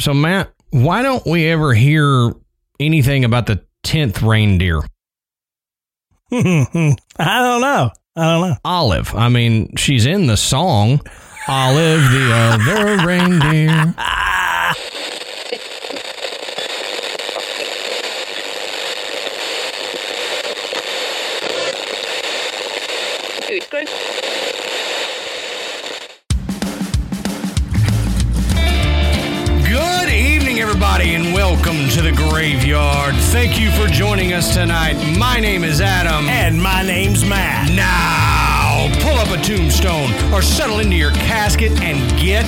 So, Matt, why don't we ever hear anything about the 10th reindeer? I don't know. I don't know. Olive. I mean, she's in the song. Olive, the other reindeer. to the graveyard. Thank you for joining us tonight. My name is Adam. And my name's Matt. Now, pull up a tombstone or settle into your casket and get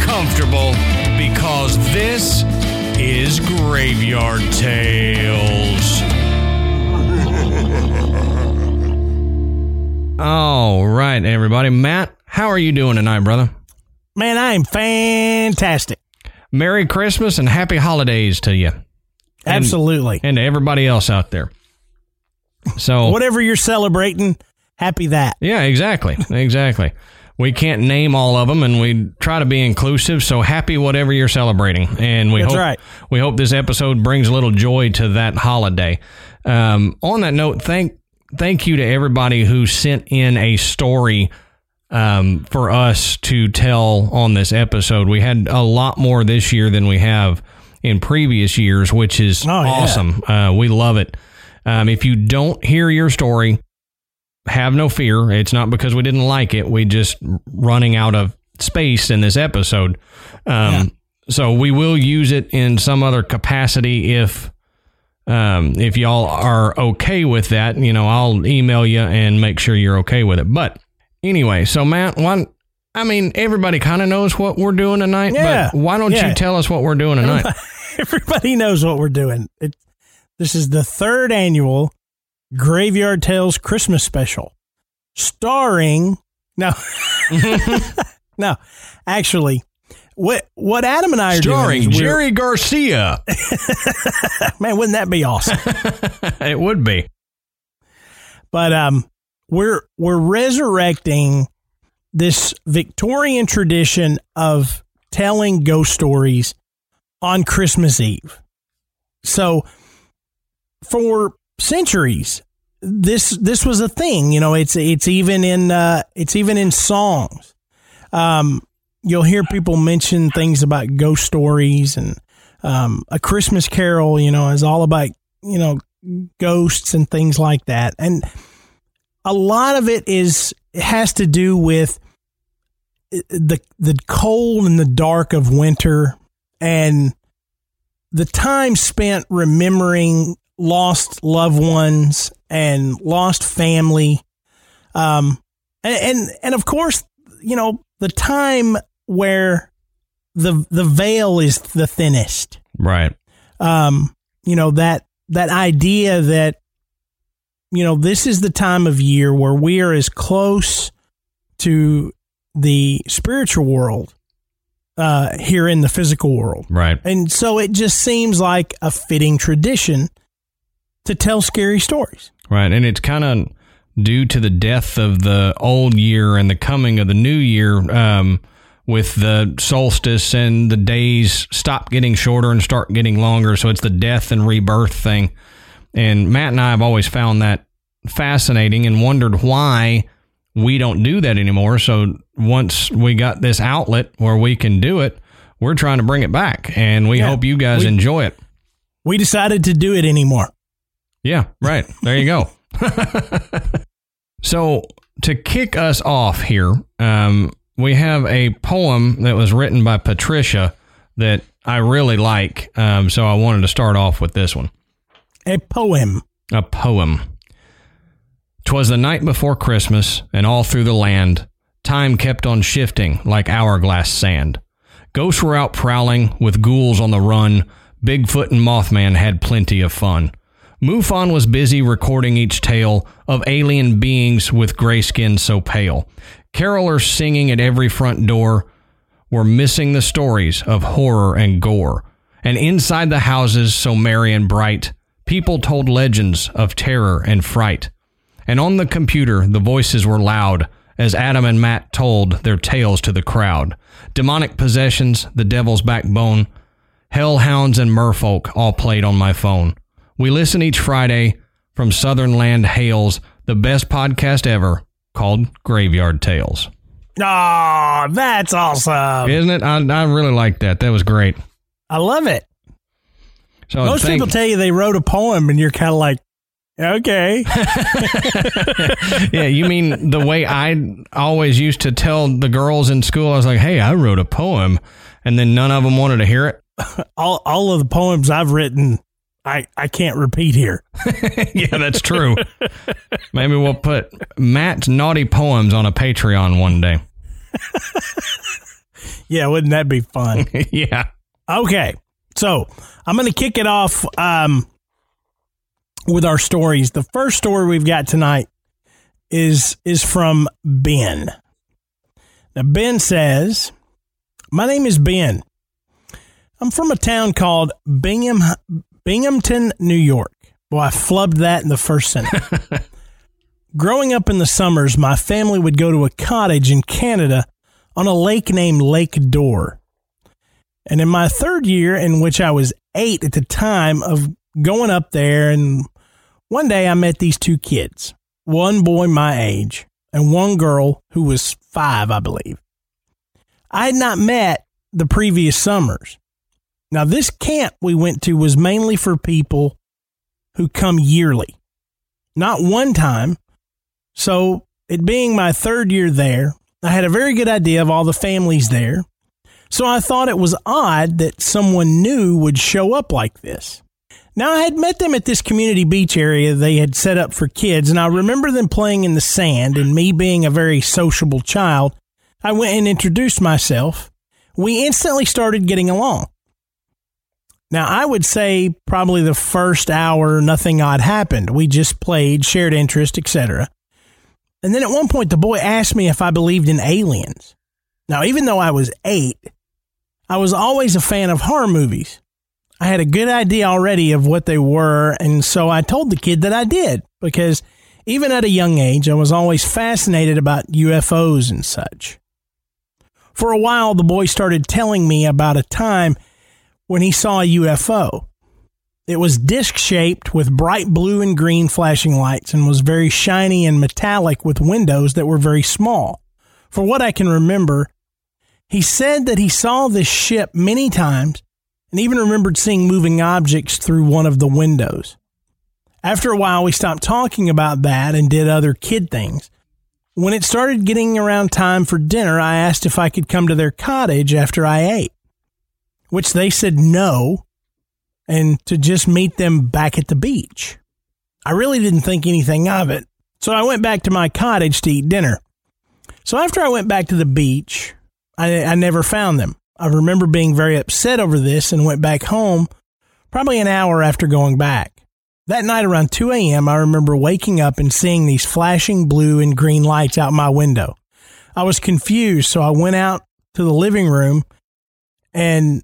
comfortable because this is Graveyard Tales. All right, everybody. Matt, how are you doing tonight, brother? Man, I am fantastic. Merry Christmas and happy holidays to you Absolutely. and to everybody else out there. So, Whatever you're celebrating, happy that. Yeah, exactly. Exactly. We can't name all of them and we try to be inclusive, so happy whatever you're celebrating. And we That's hope right. we hope this episode brings a little joy to that holiday. Um, on that note, thank thank you to everybody who sent in a story um, for us to tell on this episode. We had a lot more this year than we have in previous years, which is Oh, yeah. awesome. Uh, we love it. Um, if you don't hear your story, have no fear. It's not because we didn't like it. We just running out of space in this episode. Um, So we will use it in some other capacity if um, if y'all are okay with that. You know, I'll email you and make sure you're okay with it. But anyway, so Matt, why? I mean, everybody kind of knows what we're doing tonight. Yeah. But why don't Yeah. you tell us what we're doing tonight? Everybody knows what we're doing. It, this is the third annual Graveyard Tales Christmas special, starring no, no, actually, what what Adam and I are Starring doing, Jerry Garcia. Man, wouldn't that be awesome? it would be. but um we're we're resurrecting this Victorian tradition of telling ghost stories on Christmas Eve. So for centuries this this was a thing, you know, it's it's even in uh it's even in songs. Um you'll hear people mention things about ghost stories and um a Christmas carol, you know, is all about, you know, ghosts and things like that. And a lot of it is has to do with the the cold and the dark of winter and the time spent remembering lost loved ones and lost family um and and, and of course you know the time where the the veil is the thinnest Right. um, you know that that idea that you know this is the time of year where we are as close to the spiritual world uh, here in the physical world, Right. and so it just seems like a fitting tradition to tell scary stories. Right. And it's kind of due to the death of the old year and the coming of the new year um, with the solstice and the days stop getting shorter and start getting longer. So it's the death and rebirth thing. And Matt and I have always found that fascinating and wondered why we don't do that anymore. So once we got this outlet where we can do it, we're trying to bring it back. And we Yeah. hope you guys We- enjoy it. We decided to do it anymore. Yeah, right. There you go. so to kick us off here, um, we have a poem that was written by Patricia that I really like. Um, so I wanted to start off with this one. A poem. A poem. 'Twas the night before Christmas, and all through the land, time kept on shifting like hourglass sand. Ghosts were out prowling with ghouls on the run. Bigfoot and Mothman had plenty of fun. MUFON was busy recording each tale of alien beings with gray skin so pale. Carolers singing at every front door were missing the stories of horror and gore. And inside the houses so merry and bright, people told legends of terror and fright. And on the computer, the voices were loud as Adam and Matt told their tales to the crowd. Demonic possessions, the devil's backbone, hellhounds, and merfolk all played on my phone. We listen each Friday from Southern Land Hails, the best podcast ever called Graveyard Tales. Oh, that's awesome. Isn't it? I, I really like that. That was great. I love it. So Most thank- people tell you they wrote a poem and you're kind of like, okay. yeah, you mean the way I always used to tell the girls in school, I was like, hey, I wrote a poem, and then none of them wanted to hear it. all, all of the poems I've written, I, I can't repeat here. yeah, that's true. Maybe we'll put Matt's naughty poems on a Patreon one day. Yeah, wouldn't that be fun? yeah. Okay, so I'm going to kick it off um, with our stories. The first story we've got tonight is is from Ben. Now Ben says, "My name is Ben. I'm from a town called Bingham, Binghamton, New York. Well, I flubbed that in the first sentence. Growing up in the summers, my family would go to a cottage in Canada on a lake named Lake Dore. And in my third year, in which I was eight at the time of going up there, and one day I met these two kids, one boy my age and one girl who was five, I believe. I had not met the previous summers. Now, this camp we went to was mainly for people who come yearly, not one time. So, it being my third year there, I had a very good idea of all the families there. So I thought it was odd that someone new would show up like this. Now, I had met them at this community beach area they had set up for kids, and I remember them playing in the sand, and me being a very sociable child, I went and introduced myself. We instantly started getting along. Now, I would say probably the first hour, nothing odd happened. We just played, shared interest, etc. And then at one point, the boy asked me if I believed in aliens. Now, even though I was eight, I was always a fan of horror movies. I had a good idea already of what they were, and so I told the kid that I did because even at a young age, I was always fascinated about UFOs and such. For a while, the boy started telling me about a time when he saw a UFO. It was disc shaped with bright blue and green flashing lights and was very shiny and metallic with windows that were very small. For what I can remember, he said that he saw this ship many times and even remembered seeing moving objects through one of the windows. After a while, we stopped talking about that and did other kid things. When it started getting around time for dinner, I asked if I could come to their cottage after I ate, which they said no, and to just meet them back at the beach. I really didn't think anything of it, so I went back to my cottage to eat dinner. So after I went back to the beach, I, I never found them. I remember being very upset over this and went back home probably an hour after going back. That night around 2 a.m., I remember waking up and seeing these flashing blue and green lights out my window. I was confused, so I went out to the living room and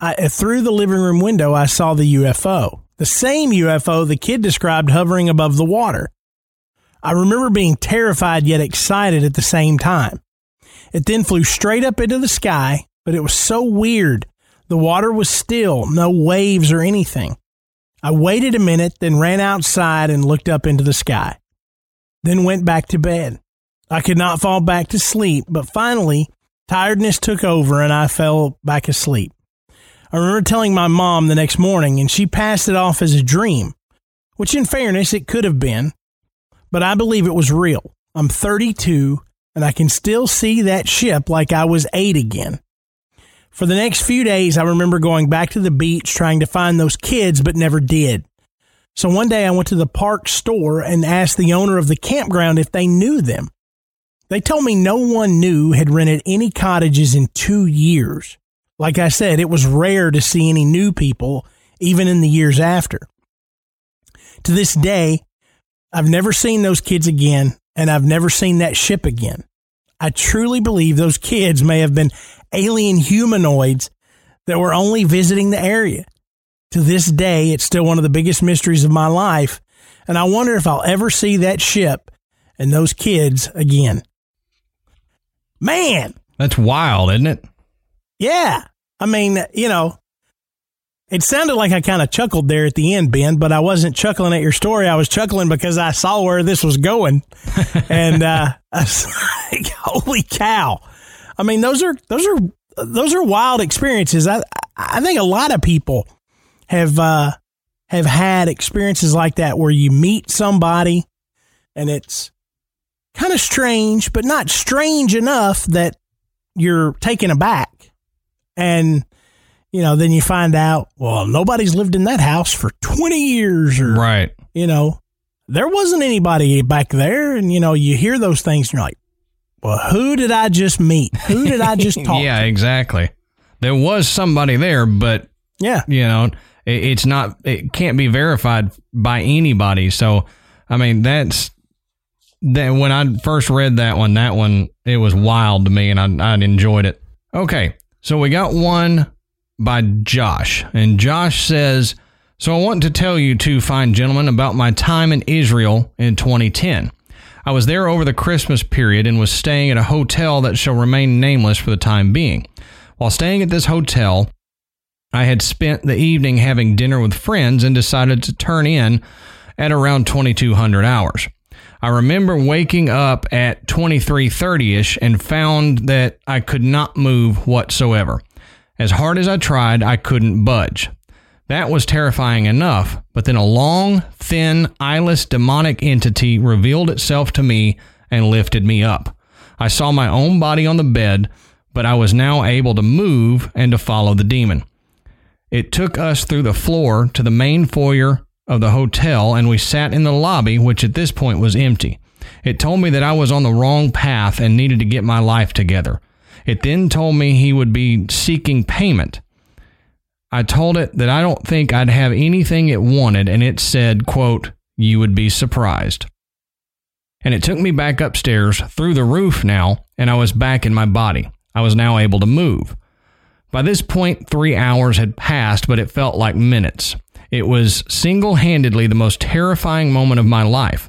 I, uh, through the living room window, I saw the UFO, the same UFO the kid described hovering above the water. I remember being terrified yet excited at the same time. It then flew straight up into the sky, but it was so weird. The water was still, no waves or anything. I waited a minute, then ran outside and looked up into the sky. Then went back to bed. I could not fall back to sleep, but finally, tiredness took over and I fell back asleep. I remember telling my mom the next morning, and she passed it off as a dream, which, in fairness, it could have been, but I believe it was real. I'm 32 and I can still see that ship like I was eight again. For the next few days, I remember going back to the beach trying to find those kids, but never did. So one day I went to the park store and asked the owner of the campground if they knew them. They told me no one knew had rented any cottages in two years. Like I said, it was rare to see any new people, even in the years after. To this day, I've never seen those kids again, and I've never seen that ship again. I truly believe those kids may have been alien humanoids that were only visiting the area. To this day, it's still one of the biggest mysteries of my life, and I wonder if I'll ever see that ship and those kids again. Man, That's wild, isn't it? yeah. I mean, you know, it sounded like I kind of chuckled there at the end, Ben, but I wasn't chuckling at your story. I was chuckling because I saw where this was going. and uh, I was like, holy cow. I mean, those are those are those are wild experiences. I I think a lot of people have uh, have had experiences like that where you meet somebody and it's kind of strange, but not strange enough that you're taken aback. And you know, then you find out, well, nobody's lived in that house for 20 years or Right. you know, there wasn't anybody back there. And, you know, you hear those things and you're like, well, who did I just meet? Who did I just talk yeah, to? exactly. There was somebody there, but Yeah. you know, it, it's not. It can't be verified by anybody. So, I mean, that's that. When I first read that one, that one it was wild to me, and I I enjoyed it. Okay, so we got one by Josh, and Josh says. So I want to tell you two fine gentlemen about my time in Israel in 2010. I was there over the Christmas period and was staying at a hotel that shall remain nameless for the time being. While staying at this hotel, I had spent the evening having dinner with friends and decided to turn in at around 2200 hours. I remember waking up at 2330ish and found that I could not move whatsoever. As hard as I tried, I couldn't budge. That was terrifying enough, but then a long, thin, eyeless demonic entity revealed itself to me and lifted me up. I saw my own body on the bed, but I was now able to move and to follow the demon. It took us through the floor to the main foyer of the hotel, and we sat in the lobby, which at this point was empty. It told me that I was on the wrong path and needed to get my life together. It then told me he would be seeking payment. I told it that I don't think I'd have anything it wanted, and it said, quote, You would be surprised. And it took me back upstairs through the roof now, and I was back in my body. I was now able to move. By this point, three hours had passed, but it felt like minutes. It was single handedly the most terrifying moment of my life.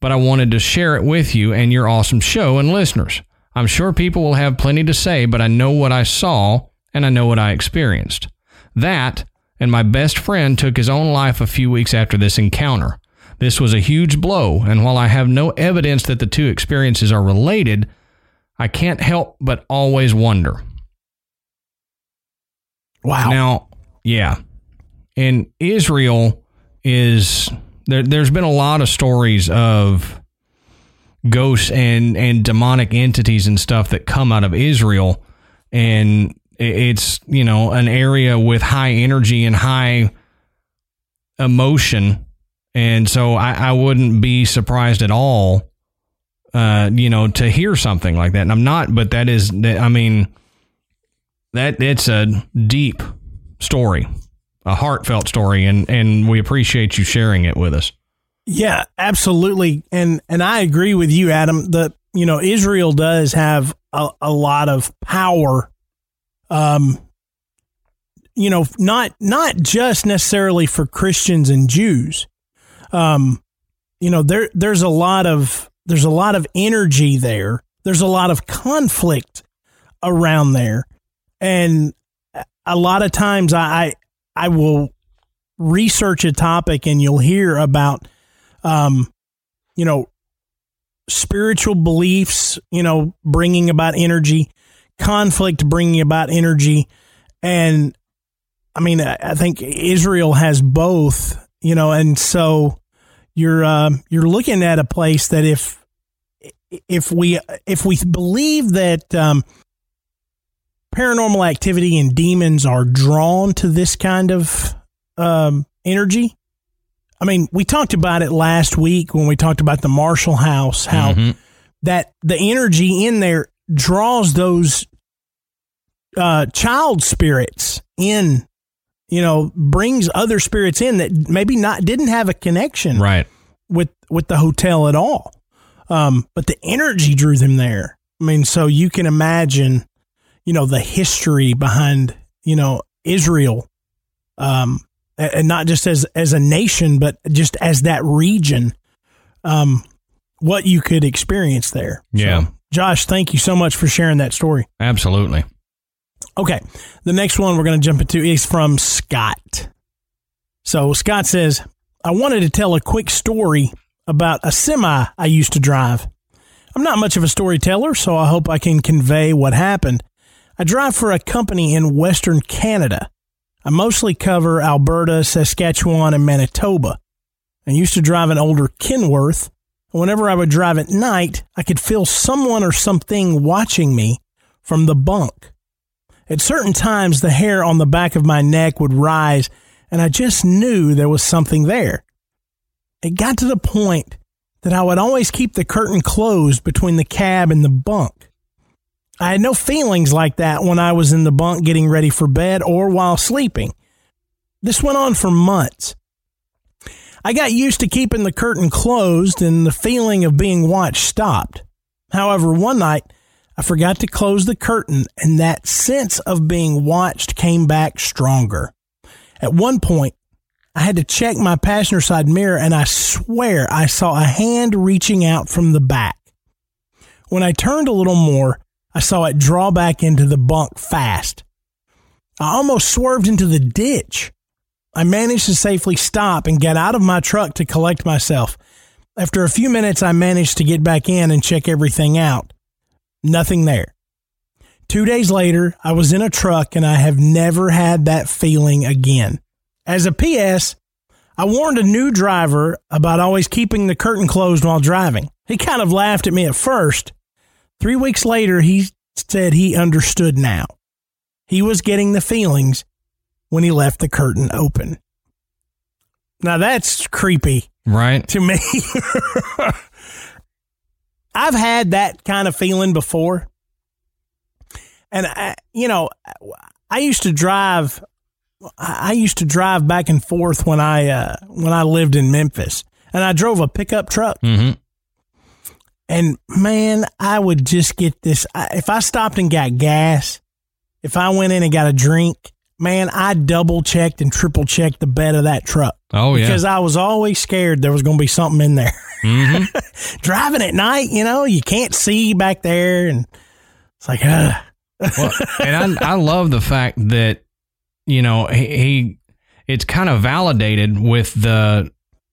But I wanted to share it with you and your awesome show and listeners. I'm sure people will have plenty to say, but I know what I saw and I know what I experienced. That, and my best friend took his own life a few weeks after this encounter. This was a huge blow, and while I have no evidence that the two experiences are related, I can't help but always wonder. Wow. Now, yeah. And Israel is there there's been a lot of stories of ghosts and and demonic entities and stuff that come out of Israel and it's, you know, an area with high energy and high emotion. And so I, I wouldn't be surprised at all uh, you know, to hear something like that. And I'm not, but that is I mean that it's a deep story, a heartfelt story, and and we appreciate you sharing it with us. Yeah, absolutely. And and I agree with you, Adam, that you know, Israel does have a, a lot of power. Um you know, not not just necessarily for Christians and Jews. Um, you know, there there's a lot of there's a lot of energy there. There's a lot of conflict around there. And a lot of times I I will research a topic and you'll hear about um you know spiritual beliefs you know bringing about energy conflict bringing about energy and i mean i think israel has both you know and so you're uh, you're looking at a place that if if we if we believe that um paranormal activity and demons are drawn to this kind of um, energy. I mean, we talked about it last week when we talked about the Marshall House, how Mhm. that the energy in there draws those uh, child spirits in, you know, brings other spirits in that maybe not didn't have a connection Right. with with the hotel at all. Um, but the energy drew them there. I mean, so you can imagine, you know, the history behind, you know, Israel, um, and not just as as a nation, but just as that region, um, what you could experience there. Yeah. So, Josh, thank you so much for sharing that story. Absolutely. Okay. The next one we're going to jump into is from Scott. So Scott says, I wanted to tell a quick story about a semi I used to drive. I'm not much of a storyteller, so I hope I can convey what happened. I drive for a company in Western Canada. I mostly cover Alberta, Saskatchewan, and Manitoba. I used to drive an older Kenworth. and Whenever I would drive at night, I could feel someone or something watching me from the bunk. At certain times, the hair on the back of my neck would rise, and I just knew there was something there. It got to the point that I would always keep the curtain closed between the cab and the bunk. I had no feelings like that when I was in the bunk getting ready for bed or while sleeping. This went on for months. I got used to keeping the curtain closed and the feeling of being watched stopped. However, one night I forgot to close the curtain and that sense of being watched came back stronger. At one point, I had to check my passenger side mirror and I swear I saw a hand reaching out from the back. When I turned a little more, I saw it draw back into the bunk fast. I almost swerved into the ditch. I managed to safely stop and get out of my truck to collect myself. After a few minutes, I managed to get back in and check everything out. Nothing there. Two days later, I was in a truck and I have never had that feeling again. As a PS, I warned a new driver about always keeping the curtain closed while driving. He kind of laughed at me at first. Three weeks later, he said he understood now. He was getting the feelings when he left the curtain open. Now that's creepy Right. to me. I've had that kind of feeling before. And I, you know, I used to drive I used to drive back and forth when I uh, when I lived in Memphis. And I drove a pickup truck. Mm-hmm. And man, I would just get this. If I stopped and got gas, if I went in and got a drink, man, I double checked and triple checked the bed of that truck Oh yeah. because I was always scared there was going to be something in there. mm-hmm. Driving at night, you know, you can't see back there, and it's like, uh, well, and I, I love the fact that you know he, he it's kind of validated with the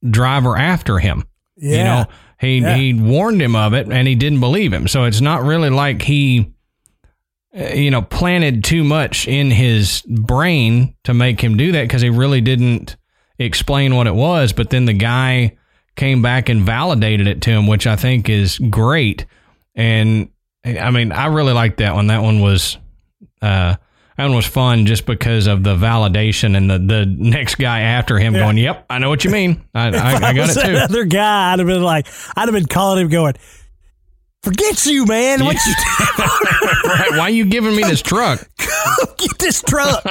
driver after him. yeah, You know, he Yeah. he warned him of it, and he didn't believe him. So it's not really like he, uh, you know, planted too much in his brain to make him do that because he really didn't explain what it was. But then the guy came back and validated it to him, which I think is great. And I mean, I really liked that one. That one was. Uh, that one was fun just because of the validation and the, the next guy after him Yeah. going, "Yep, I know what you mean. I, I, I got was it too." other guy, I'd have been like, I'd have been calling him, going, "Forget you, man! What you right. Why are you giving me this truck? get this truck?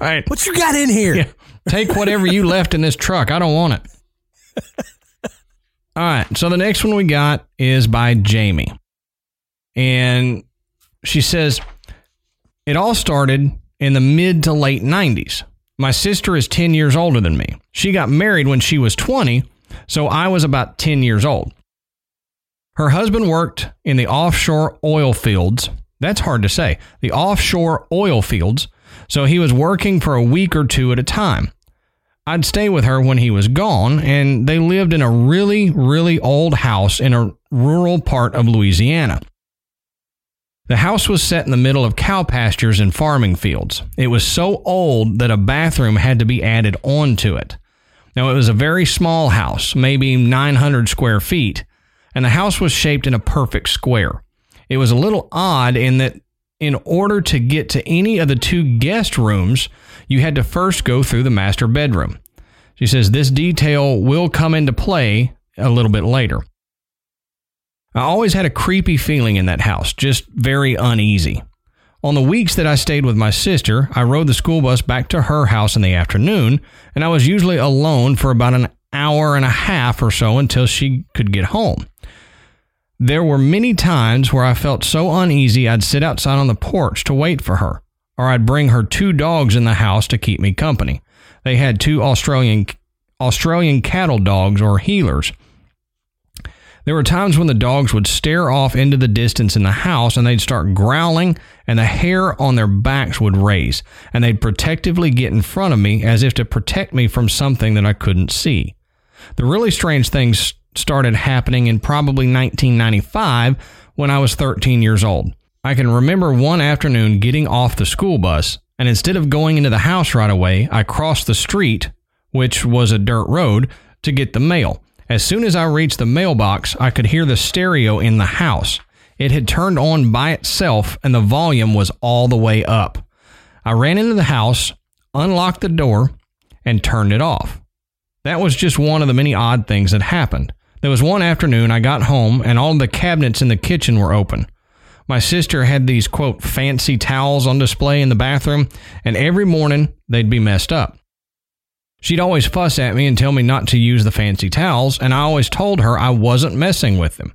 right. What you got in here?" Yeah. Take whatever you left in this truck. I don't want it. All right. So the next one we got is by Jamie. And she says, It all started in the mid to late 90s. My sister is 10 years older than me. She got married when she was 20, so I was about 10 years old. Her husband worked in the offshore oil fields. That's hard to say. The offshore oil fields. So he was working for a week or two at a time. I'd stay with her when he was gone, and they lived in a really, really old house in a rural part of Louisiana. The house was set in the middle of cow pastures and farming fields. It was so old that a bathroom had to be added onto it. Now, it was a very small house, maybe 900 square feet, and the house was shaped in a perfect square. It was a little odd in that, in order to get to any of the two guest rooms, you had to first go through the master bedroom. She says this detail will come into play a little bit later. I always had a creepy feeling in that house, just very uneasy. On the weeks that I stayed with my sister, I rode the school bus back to her house in the afternoon, and I was usually alone for about an hour and a half or so until she could get home. There were many times where I felt so uneasy I'd sit outside on the porch to wait for her, or I'd bring her two dogs in the house to keep me company. They had two Australian Australian cattle dogs or heelers there were times when the dogs would stare off into the distance in the house and they'd start growling and the hair on their backs would raise and they'd protectively get in front of me as if to protect me from something that I couldn't see. The really strange things started happening in probably 1995 when I was 13 years old. I can remember one afternoon getting off the school bus and instead of going into the house right away, I crossed the street, which was a dirt road, to get the mail. As soon as I reached the mailbox, I could hear the stereo in the house. It had turned on by itself and the volume was all the way up. I ran into the house, unlocked the door, and turned it off. That was just one of the many odd things that happened. There was one afternoon I got home and all the cabinets in the kitchen were open. My sister had these, quote, fancy towels on display in the bathroom, and every morning they'd be messed up. She'd always fuss at me and tell me not to use the fancy towels, and I always told her I wasn't messing with them.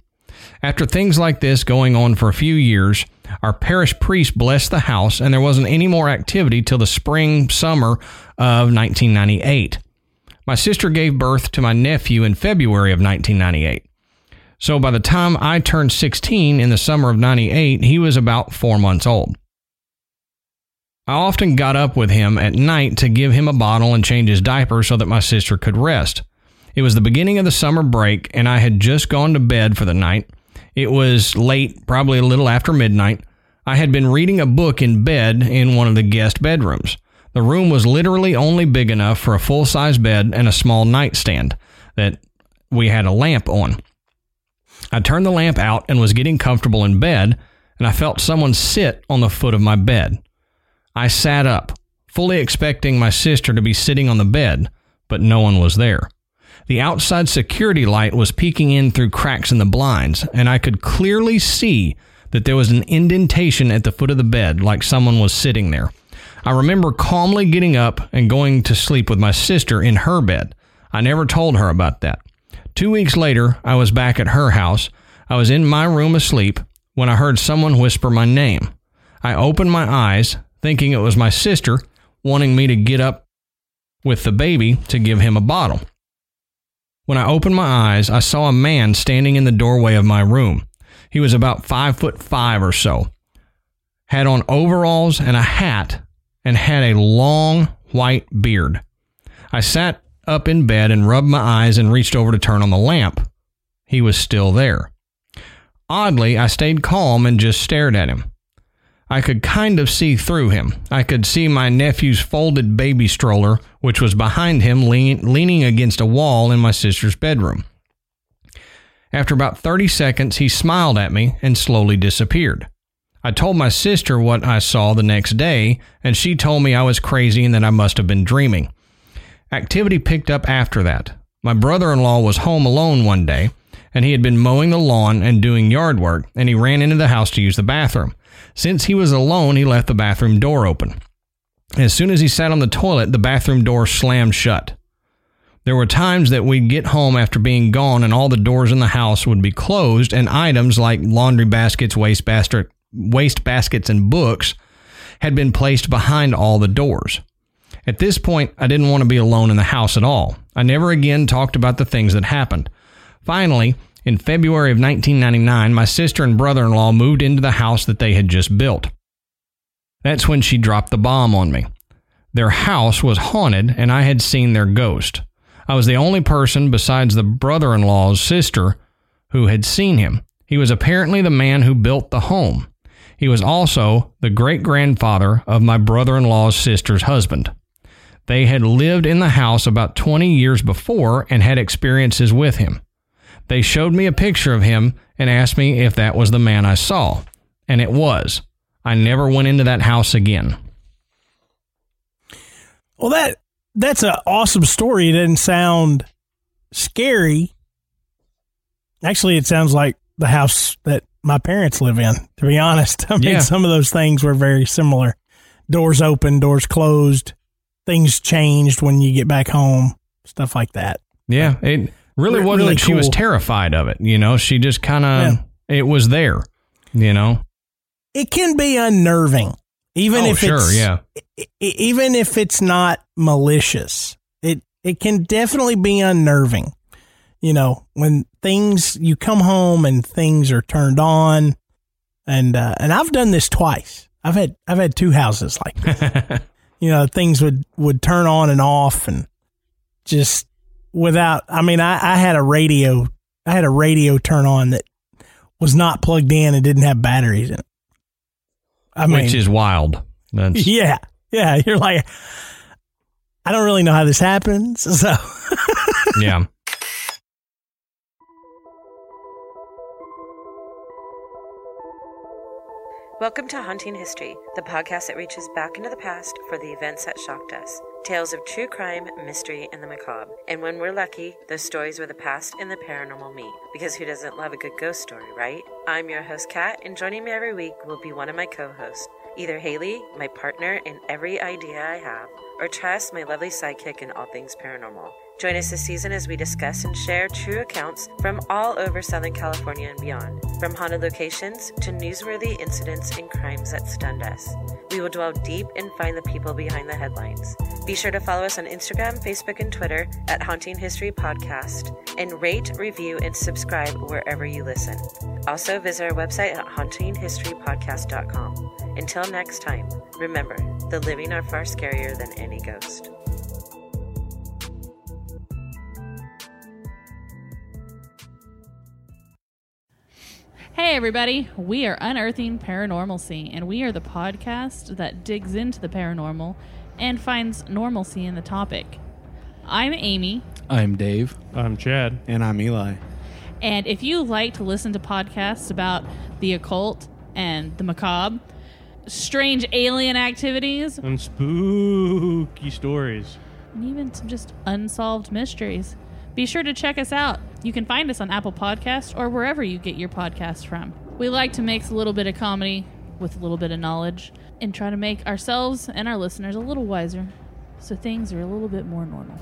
After things like this going on for a few years, our parish priest blessed the house, and there wasn't any more activity till the spring, summer of 1998. My sister gave birth to my nephew in February of 1998. So by the time I turned 16 in the summer of 98, he was about four months old. I often got up with him at night to give him a bottle and change his diaper so that my sister could rest. It was the beginning of the summer break, and I had just gone to bed for the night. It was late, probably a little after midnight. I had been reading a book in bed in one of the guest bedrooms. The room was literally only big enough for a full size bed and a small nightstand that we had a lamp on. I turned the lamp out and was getting comfortable in bed, and I felt someone sit on the foot of my bed. I sat up, fully expecting my sister to be sitting on the bed, but no one was there. The outside security light was peeking in through cracks in the blinds, and I could clearly see that there was an indentation at the foot of the bed, like someone was sitting there. I remember calmly getting up and going to sleep with my sister in her bed. I never told her about that. Two weeks later, I was back at her house. I was in my room asleep when I heard someone whisper my name. I opened my eyes thinking it was my sister wanting me to get up with the baby to give him a bottle. When I opened my eyes, I saw a man standing in the doorway of my room. He was about five foot five or so, had on overalls and a hat, and had a long white beard. I sat up in bed and rubbed my eyes and reached over to turn on the lamp. He was still there. Oddly, I stayed calm and just stared at him. I could kind of see through him. I could see my nephew's folded baby stroller, which was behind him, lean, leaning against a wall in my sister's bedroom. After about 30 seconds, he smiled at me and slowly disappeared. I told my sister what I saw the next day, and she told me I was crazy and that I must have been dreaming. Activity picked up after that. My brother in law was home alone one day, and he had been mowing the lawn and doing yard work, and he ran into the house to use the bathroom. Since he was alone, he left the bathroom door open. As soon as he sat on the toilet, the bathroom door slammed shut. There were times that we'd get home after being gone and all the doors in the house would be closed and items like laundry baskets, waste, waste baskets, and books had been placed behind all the doors. At this point, I didn't want to be alone in the house at all. I never again talked about the things that happened. Finally, in February of 1999, my sister and brother in law moved into the house that they had just built. That's when she dropped the bomb on me. Their house was haunted, and I had seen their ghost. I was the only person besides the brother in law's sister who had seen him. He was apparently the man who built the home. He was also the great grandfather of my brother in law's sister's husband. They had lived in the house about 20 years before and had experiences with him. They showed me a picture of him and asked me if that was the man I saw. And it was. I never went into that house again. Well, that that's an awesome story. It doesn't sound scary. Actually, it sounds like the house that my parents live in. To be honest, I mean, Yeah. some of those things were very similar. Doors open, doors closed, things changed when you get back home, stuff like that. Yeah, it really wasn't really that she was terrified of it. You know, she just kind of Yeah. it was there. You know. It can be unnerving, even oh, if sure, it's yeah. even if it's not malicious. It it can definitely be unnerving. You know, when things you come home and things are turned on, and uh, and I've done this twice. I've had I've had two houses like this. you know things would would turn on and off and just without. I mean, I, I had a radio. I had a radio turn on that was not plugged in and didn't have batteries in it. I mean, Which is wild. That's, yeah, yeah. You're like, I don't really know how this happens. So yeah. Welcome to Haunting History, the podcast that reaches back into the past for the events that shocked us. Tales of true crime, mystery, and the macabre. And when we're lucky, those stories where the past and the paranormal meet. Because who doesn't love a good ghost story, right? I'm your host, Kat, and joining me every week will be one of my co hosts. Either Haley, my partner in every idea I have, or Tress, my lovely sidekick in all things paranormal. Join us this season as we discuss and share true accounts from all over Southern California and beyond, from haunted locations to newsworthy incidents and crimes that stunned us. We will dwell deep and find the people behind the headlines. Be sure to follow us on Instagram, Facebook, and Twitter at Haunting History Podcast, and rate, review, and subscribe wherever you listen. Also, visit our website at hauntinghistorypodcast.com. Until next time, remember, the living are far scarier than any ghost. Hey, everybody. We are Unearthing Paranormalcy, and we are the podcast that digs into the paranormal and finds normalcy in the topic. I'm Amy, I'm Dave. I'm Chad. And I'm Eli. and if you like to listen to podcasts about the occult and the macabre, strange alien activities, And spooky stories. and even some just unsolved mysteries, be sure to check us out. You can find us on Apple Podcasts or wherever you get your podcasts from. We like to mix a little bit of comedy with a little bit of knowledge and try to make ourselves and our listeners a little wiser so things are a little bit more normal.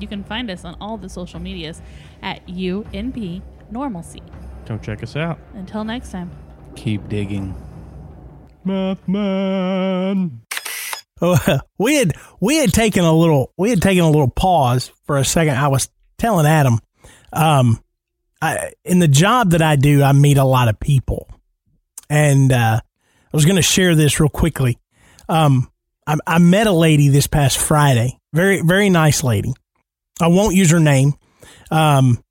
You can find us on all the social medias at UNP Normalcy. Come check us out. Until next time. Keep digging. Mothman. Oh, we had we had taken a little we had taken a little pause for a second. I was telling Adam, um, I, in the job that I do, I meet a lot of people, and uh, I was going to share this real quickly. Um, I, I met a lady this past Friday, very very nice lady. I won't use her name, um,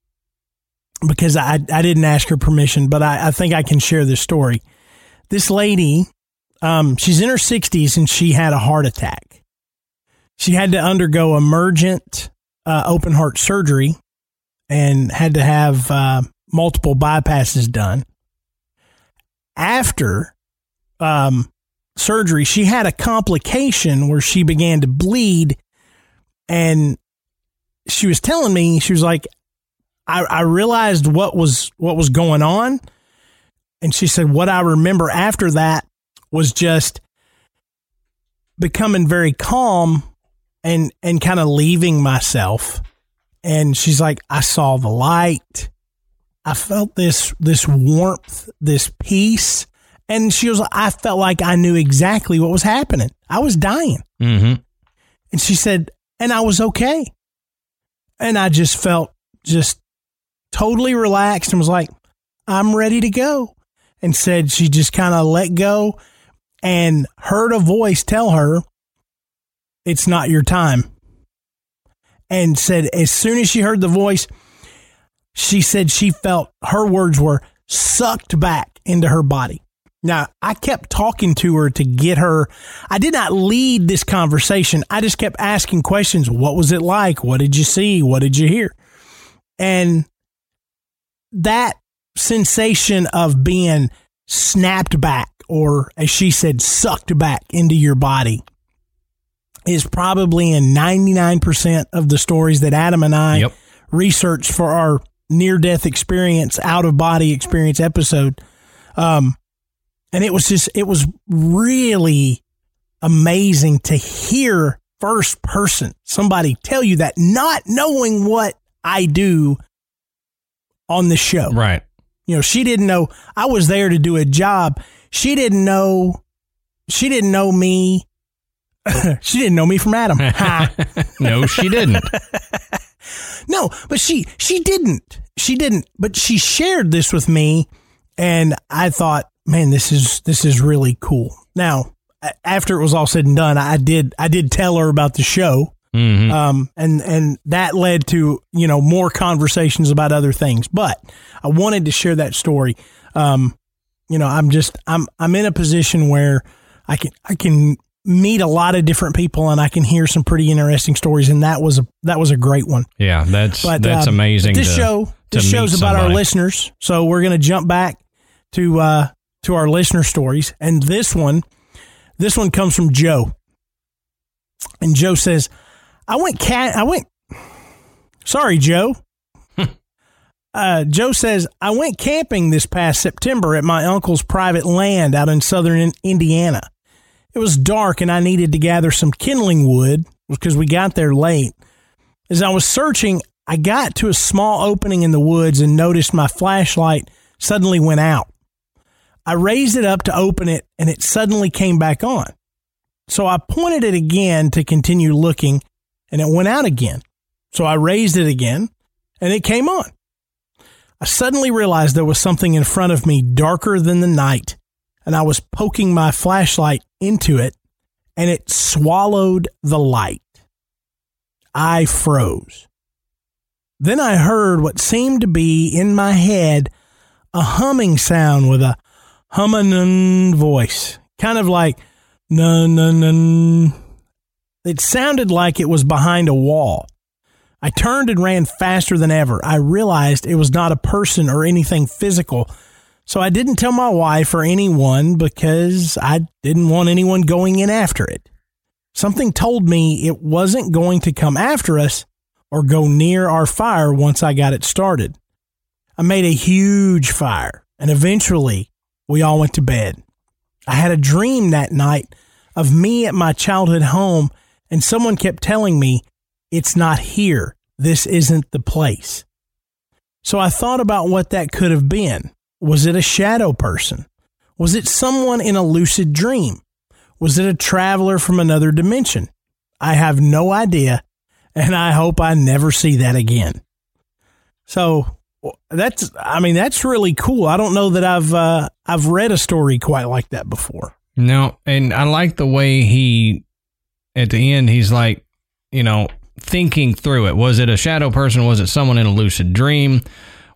because I I didn't ask her permission, but I, I think I can share this story. This lady um, she's in her 60s and she had a heart attack. She had to undergo emergent uh, open heart surgery and had to have uh, multiple bypasses done. After um, surgery, she had a complication where she began to bleed. And she was telling me, she was like, I, I realized what was what was going on. And she said, what I remember after that was just becoming very calm and and kind of leaving myself. And she's like i saw the light. I felt this this warmth this peace. And she was like i felt like i knew exactly what was happening. I was dying. Mm-hmm. and she said and i was okay. And i just felt just totally relaxed and was like i'm ready to go. And said she just kind of let go and heard a voice tell her it's not your time. And said as soon as she heard the voice she said she felt her words were sucked back into her body. Now i kept talking to her to get her. I did not lead this conversation. I just kept asking questions. What was it like? What did you see? What did you hear? And that sensation of being snapped back or as she said sucked back into your body is probably in 99% of the stories that Adam and I Yep. researched for our near death experience, out of body experience episode. Um, and it was just, it was really amazing to hear first person somebody tell you that, not knowing what I do on the show. Right. You know, she didn't know I was there to do a job. She didn't know, she didn't know me. she didn't know me from Adam. No, she didn't. No, but she she didn't. She didn't. But she shared this with me, and I thought, man, this is this is really cool. Now, after it was all said and done, I did I did tell her about the show, Mhm. um, and and that led to you know more conversations about other things. But I wanted to share that story. Um, you know, I'm just I'm I'm in a position where I can I can meet a lot of different people and I can hear some pretty interesting stories, and that was a that was a great one. Yeah, that's But that's um, amazing. This to- show, this show's about our listeners, so we're going to jump back to uh, to our listener stories, and this one, this one comes from Joe, and Joe says, "I went cat, I went, sorry, Joe." Uh, Joe says, I went camping this past September at my uncle's private land out in southern In- Indiana. It was dark and I needed to gather some kindling wood because we got there late. As I was searching, I got to a small opening in the woods and noticed my flashlight suddenly went out. I raised it up to open it and it suddenly came back on. So I pointed it again to continue looking and it went out again. So I raised it again and it came on. I suddenly realized there was something in front of me darker than the night and I was poking my flashlight into it and it swallowed the light. I froze. Then I heard what seemed to be in my head a humming sound with a humming voice, kind of like nun nun nun. It sounded like it was behind a wall. I turned and ran faster than ever. I realized it was not a person or anything physical, so I didn't tell my wife or anyone because I didn't want anyone going in after it. Something told me it wasn't going to come after us or go near our fire once I got it started. I made a huge fire and eventually we all went to bed. I had a dream that night of me at my childhood home and someone kept telling me, it's not here. This isn't the place. So I thought about what that could have been. Was it a shadow person? Was it someone in a lucid dream? Was it a traveler from another dimension? I have no idea, and I hope I never see that again. So that's, I mean, that's really cool. I don't know that I've uh, I've read a story quite like that before. No, and I like the way he at the end he's like, you know, thinking through it. Was it a shadow person? Was it someone in a lucid dream?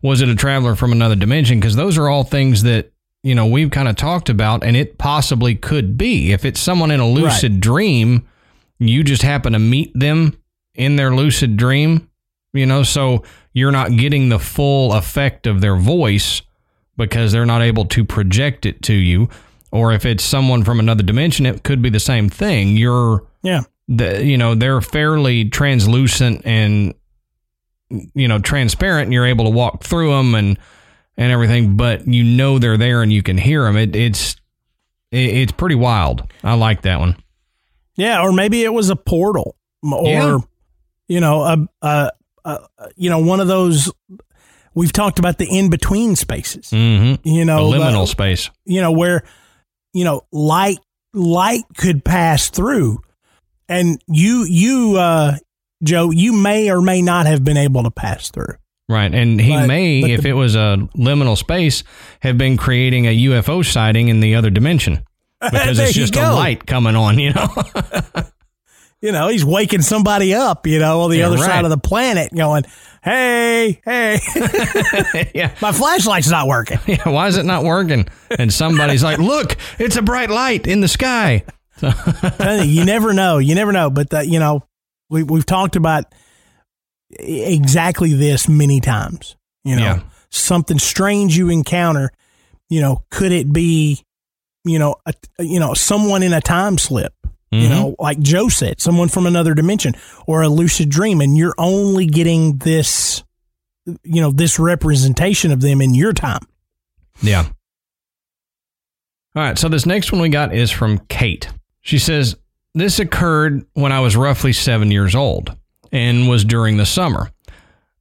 Was it a traveler from another dimension? Because those are all things that you know we've kind of talked about, and it possibly could be. If it's someone in a lucid dream, you just happen to meet them in their lucid dream, you know, so you're not getting the full effect of their voice because they're not able to project it to you. Or if it's someone from another dimension, it could be the same thing. You're Yeah. the you know they're fairly translucent and you know transparent and you're able to walk through them and and everything but you know they're there and you can hear them it, it's it, it's pretty wild i like that one Yeah, or maybe it was a portal, or Yeah. you know, a, a, a you know one of those. We've talked about the in between spaces. mm-hmm. You a know, liminal uh, space you know where you know light light could pass through, and you you uh, Joe, you may or may not have been able to pass through. right and he But- may but if the- it was a liminal space have been creating a ufo sighting in the other dimension because it's just a light coming on you know You know, he's waking somebody up. You know, on the Yeah, other right. side of the planet, going, "Hey, hey, yeah my flashlight's not working." yeah why is it not working and somebody's like look it's a bright light in the sky you, you never know. You never know. But the, you know, we we've talked about exactly this many times. You know, Yeah. something strange you encounter. You know, could it be, you know, a, you know, someone in a time slip? You Mhm. know, like Joe said, someone from another dimension or a lucid dream, and you're only getting this you know this representation of them in your time. Yeah. All right. So this next one we got is from Kate. She says, This occurred when I was roughly seven years old and was during the summer.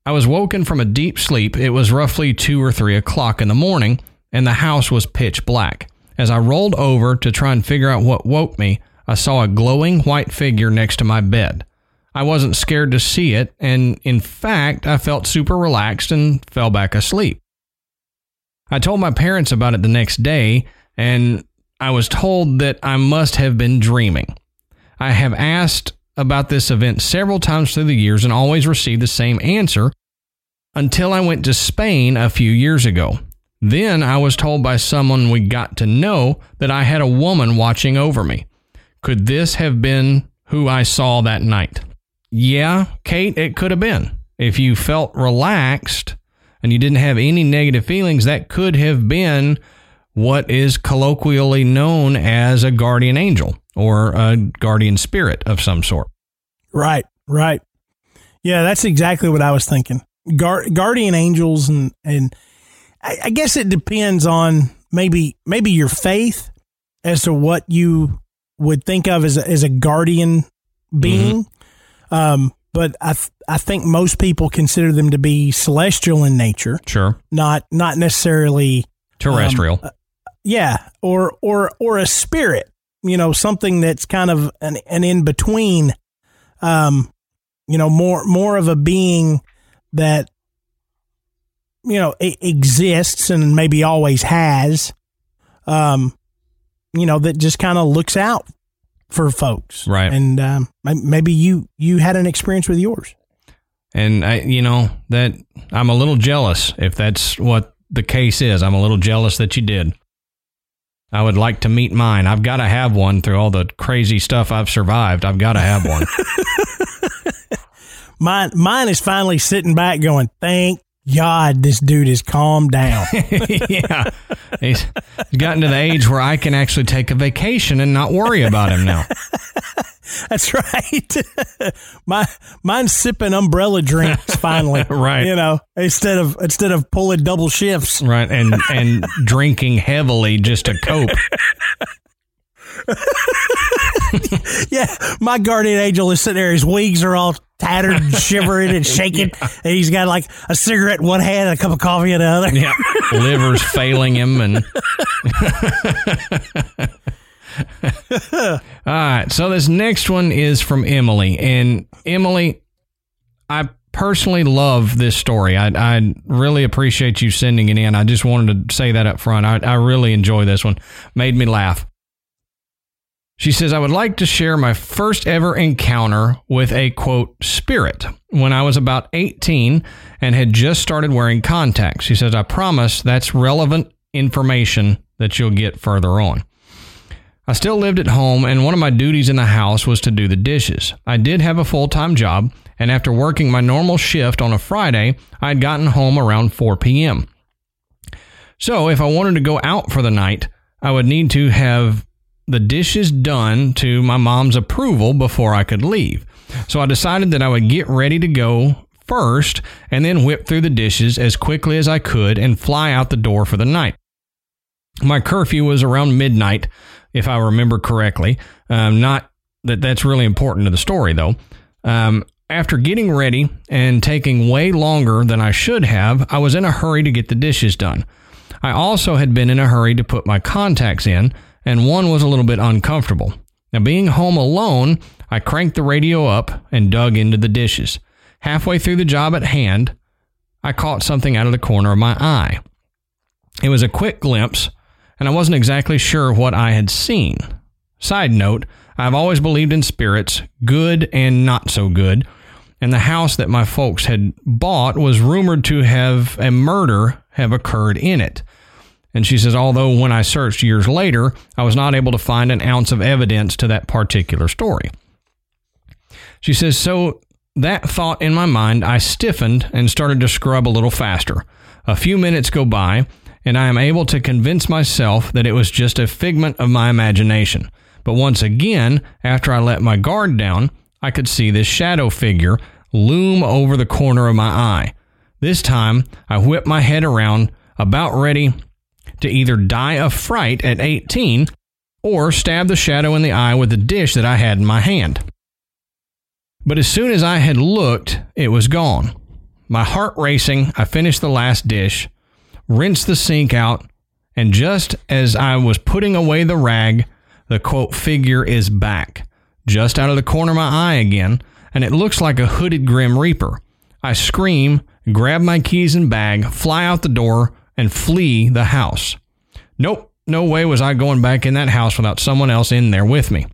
I was woken from a deep sleep. It was roughly two or three o'clock in the morning, and the house was pitch black. As I rolled over to try and figure out what woke me, I saw a glowing white figure next to my bed. I wasn't scared to see it, and in fact, I felt super relaxed and fell back asleep. I told my parents about it the next day, and I was told that I must have been dreaming. I have asked about this event several times through the years and always received the same answer until I went to Spain a few years ago. Then I was told by someone we got to know that I had a woman watching over me. Could this have been who I saw that night? Yeah, Kate, it could have been. If you felt relaxed and you didn't have any negative feelings, that could have been what is colloquially known as a guardian angel or a guardian spirit of some sort. Right, right. Yeah, that's exactly what I was thinking. Guar- guardian angels and and I, I guess it depends on maybe maybe your faith as to what you would think of as a, as a guardian being. Mm-hmm. Um, but I th- I think most people consider them to be celestial in nature, Sure. not not necessarily um, Terrestrial. Uh, yeah, or or or a spirit, you know, something that's kind of an, an in between, um, you know, more more of a being that you know exists and maybe always has, um, you know, that just kind of looks out for folks, Right. And um, maybe you you had an experience with yours. And I, you know, that I'm a little jealous if that's what the case is. I'm a little jealous that you did. I would like to meet mine. I've got to have one through all the crazy stuff I've survived. I've got to have one. Mine mine is finally sitting back, going, "Thank God, this dude is calmed down." yeah. He's he's gotten to the age where I can actually take a vacation and not worry about him now. That's right. My mine's sipping umbrella drinks finally. Right. You know, instead of instead of pulling double shifts. Right. And and drinking heavily just to cope. Yeah. My guardian angel is sitting there, his wings are all tattered and shivering and shaking. And he's got like a cigarette in one hand and a cup of coffee in the other. Yeah. Liver's failing him and All right. So this next one is from Emily. And Emily, I personally love this story. I, I really appreciate you sending it in. I just wanted to say that up front. I, I really enjoy this one. Made me laugh. She says, I would like to share my first ever encounter with a quote spirit when I was about 18 and had just started wearing contacts. She says, I promise that's relevant information that you'll get further on. I still lived at home, and one of my duties in the house was to do the dishes. I did have a full time job, and after working my normal shift on a Friday, I had gotten home around 4 p.m. So, if I wanted to go out for the night, I would need to have the dishes done to my mom's approval before I could leave. So, I decided that I would get ready to go first and then whip through the dishes as quickly as I could and fly out the door for the night. My curfew was around midnight, if I remember correctly. Um, not that that's really important to the story, though. Um, after getting ready and taking way longer than I should have, I was in a hurry to get the dishes done. I also had been in a hurry to put my contacts in, and one was a little bit uncomfortable. Now, being home alone, I cranked the radio up and dug into the dishes. Halfway through the job at hand, I caught something out of the corner of my eye. It was a quick glimpse, and I wasn't exactly sure what I had seen. Side note, I've always believed in spirits, good and not so good, and the house that my folks had bought was rumored to have a murder have occurred in it. And she says, although when I searched years later, I was not able to find an ounce of evidence to that particular story. She says, so that thought in my mind, I stiffened and started to scrub a little faster. A few minutes go by, and I am able to convince myself that it was just a figment of my imagination. But once again, after I let my guard down, I could see this shadow figure loom over the corner of my eye. This time, I whipped my head around, about ready to either die of fright at 18 or stab the shadow in the eye with the dish that I had in my hand. But as soon as I had looked, it was gone. My heart racing, I finished the last dish, rinsed the sink out, and just as I was putting away the rag, the quote figure is back, just out of the corner of my eye again, and it looks like a hooded Grim Reaper. I scream, grab my keys and bag, fly out the door, and flee the house. Nope, no way was I going back in that house without someone else in there with me.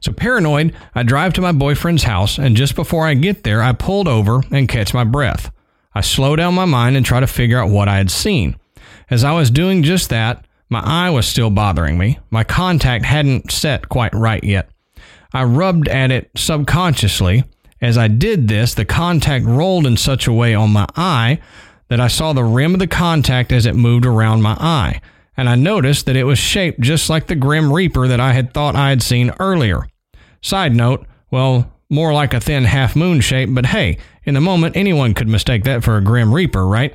So paranoid, I drive to my boyfriend's house, and just before I get there, I pulled over and catch my breath. I slow down my mind and try to figure out what I had seen. As I was doing just that, my eye was still bothering me. My contact hadn't set quite right yet. I rubbed at it subconsciously. As I did this, the contact rolled in such a way on my eye that I saw the rim of the contact as it moved around my eye and I noticed that it was shaped just like the Grim Reaper that I had thought I had seen earlier. Side note, well, more like a thin half moon shape, but hey, in the moment, anyone could mistake that for a Grim Reaper, right?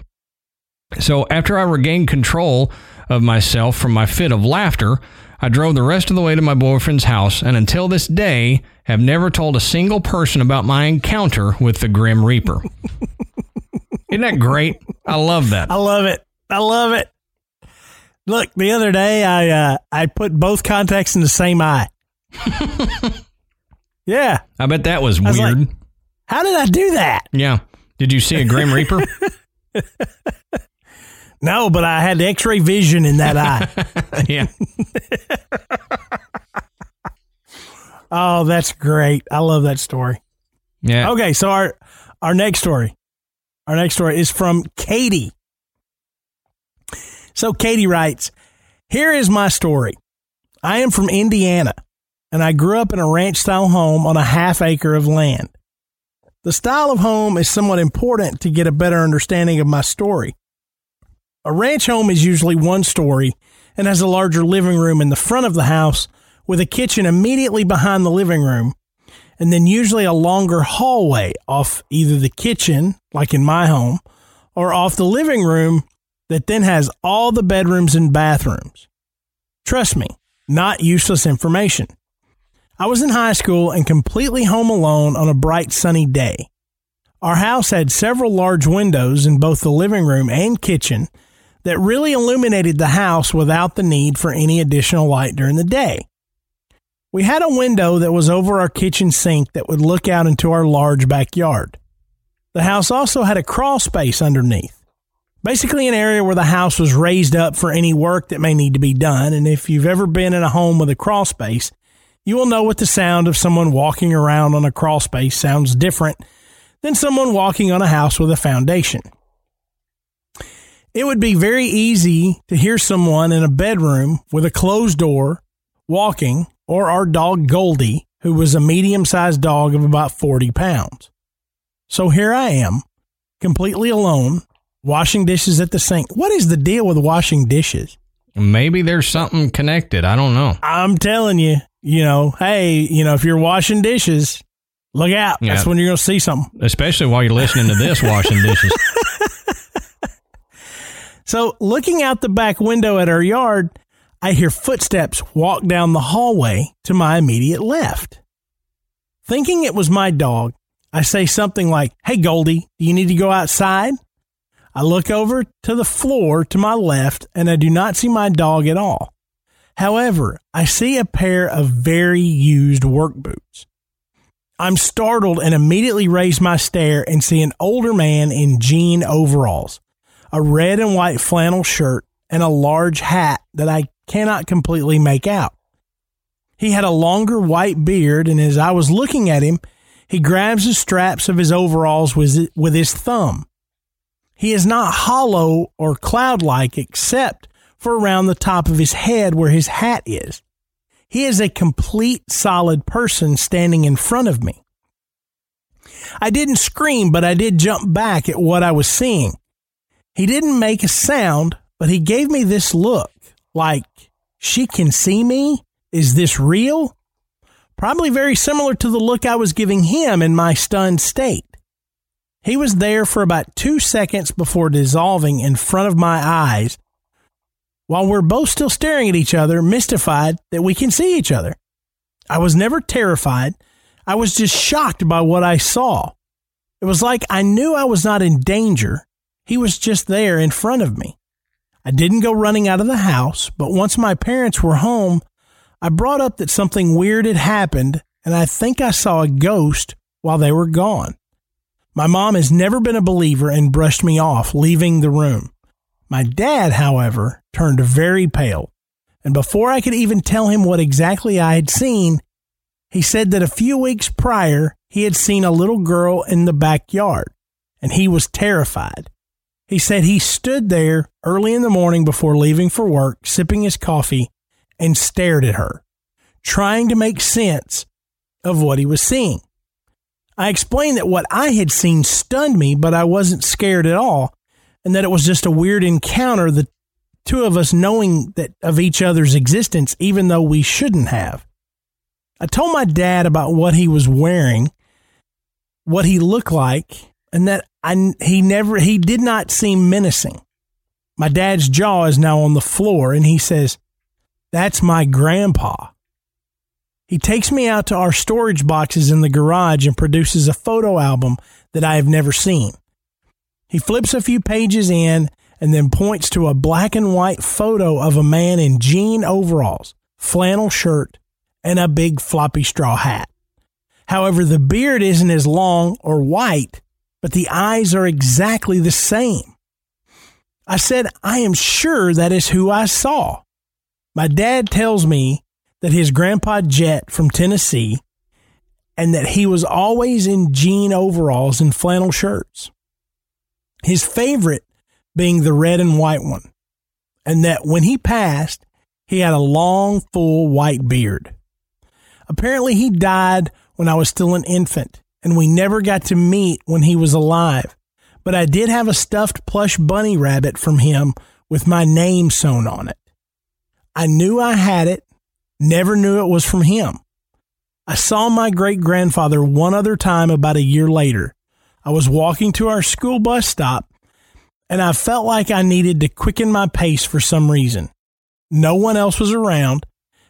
So after I regained control of myself from my fit of laughter, I drove the rest of the way to my boyfriend's house, and until this day, have never told a single person about my encounter with the Grim Reaper. Isn't that great? I love that. I love it. I love it. Look, the other day I uh, I put both contacts in the same eye. yeah. I bet that was was weird. like- How did I do that? yeah. Did you see a Grim Reaper? No, but I had X-ray vision in that eye. yeah. Oh, that's great. I love that story. Yeah. Okay, so our our next story, our next story is from Katie. So Katie writes, "Here is my story. I am from Indiana, and I grew up in a ranch style home on a half acre of land. The style of home is somewhat important to get a better understanding of my story. A ranch home is usually one story and has a larger living room in the front of the house with a kitchen immediately behind the living room and then usually a longer hallway off either the kitchen, like in my home, or off the living room that then has all the bedrooms and bathrooms. Trust me, not useless information. I was in high school and completely home alone on a bright sunny day. Our house had several large windows in both the living room and kitchen that really illuminated the house without the need for any additional light during the day. We had a window that was over our kitchen sink that would look out into our large backyard. The house also had a crawl space underneath. Basically, an area where the house was raised up for any work that may need to be done. And if you've ever been in a home with a crawl space, you will know what the sound of someone walking around on a crawl space sounds different than someone walking on a house with a foundation. It would be very easy to hear someone in a bedroom with a closed door walking, or our dog Goldie, who was a medium sized dog of about 40 pounds. So here I am, completely alone, washing dishes at the sink. What is the deal with washing dishes? Maybe there's something connected. I don't know. I'm telling you, you know, hey, you know, if you're washing dishes, look out. That's when you're going to see something. Especially while you're listening to this washing dishes. So, looking out the back window at our yard, I hear footsteps walk down the hallway to my immediate left. Thinking it was my dog, I say something like, Hey, Goldie, do you need to go outside? I look over to the floor to my left and I do not see my dog at all. However, I see a pair of very used work boots. I'm startled and immediately raise my stare and see an older man in jean overalls a red and white flannel shirt, and a large hat that I cannot completely make out. He had a longer white beard, and as I was looking at him, he grabs the straps of his overalls with, with his thumb. He is not hollow or cloud like except for around the top of his head where his hat is. He is a complete solid person standing in front of me. I didn't scream, but I did jump back at what I was seeing. He didn't make a sound, but he gave me this look like, she can see me? Is this real? Probably very similar to the look I was giving him in my stunned state. He was there for about two seconds before dissolving in front of my eyes while we're both still staring at each other, mystified that we can see each other. I was never terrified. I was just shocked by what I saw. It was like I knew I was not in danger. He was just there in front of me. I didn't go running out of the house, but once my parents were home, I brought up that something weird had happened, and I think I saw a ghost while they were gone. My mom has never been a believer and brushed me off, leaving the room. My dad, however, turned very pale, and before I could even tell him what exactly I had seen, he said that a few weeks prior he had seen a little girl in the backyard, and he was terrified. He said he stood there early in the morning before leaving for work, sipping his coffee, and stared at her, trying to make sense of what he was seeing. I explained that what I had seen stunned me, but I wasn't scared at all, and that it was just a weird encounter, the two of us knowing that of each other's existence, even though we shouldn't have. I told my dad about what he was wearing, what he looked like, and that I, he never, he did not seem menacing. My dad's jaw is now on the floor, and he says, That's my grandpa. He takes me out to our storage boxes in the garage and produces a photo album that I have never seen. He flips a few pages in and then points to a black and white photo of a man in jean overalls, flannel shirt, and a big floppy straw hat. However, the beard isn't as long or white, but the eyes are exactly the same. I said, I am sure that is who I saw. My dad tells me that his grandpa Jet from Tennessee and that he was always in jean overalls and flannel shirts. His favorite being the red and white one. And that when he passed, he had a long, full white beard. Apparently, he died when I was still an infant, and we never got to meet when he was alive. But I did have a stuffed plush bunny rabbit from him with my name sewn on it. I knew I had it, never knew it was from him. I saw my great grandfather one other time about a year later. I was walking to our school bus stop and I felt like I needed to quicken my pace for some reason. No one else was around,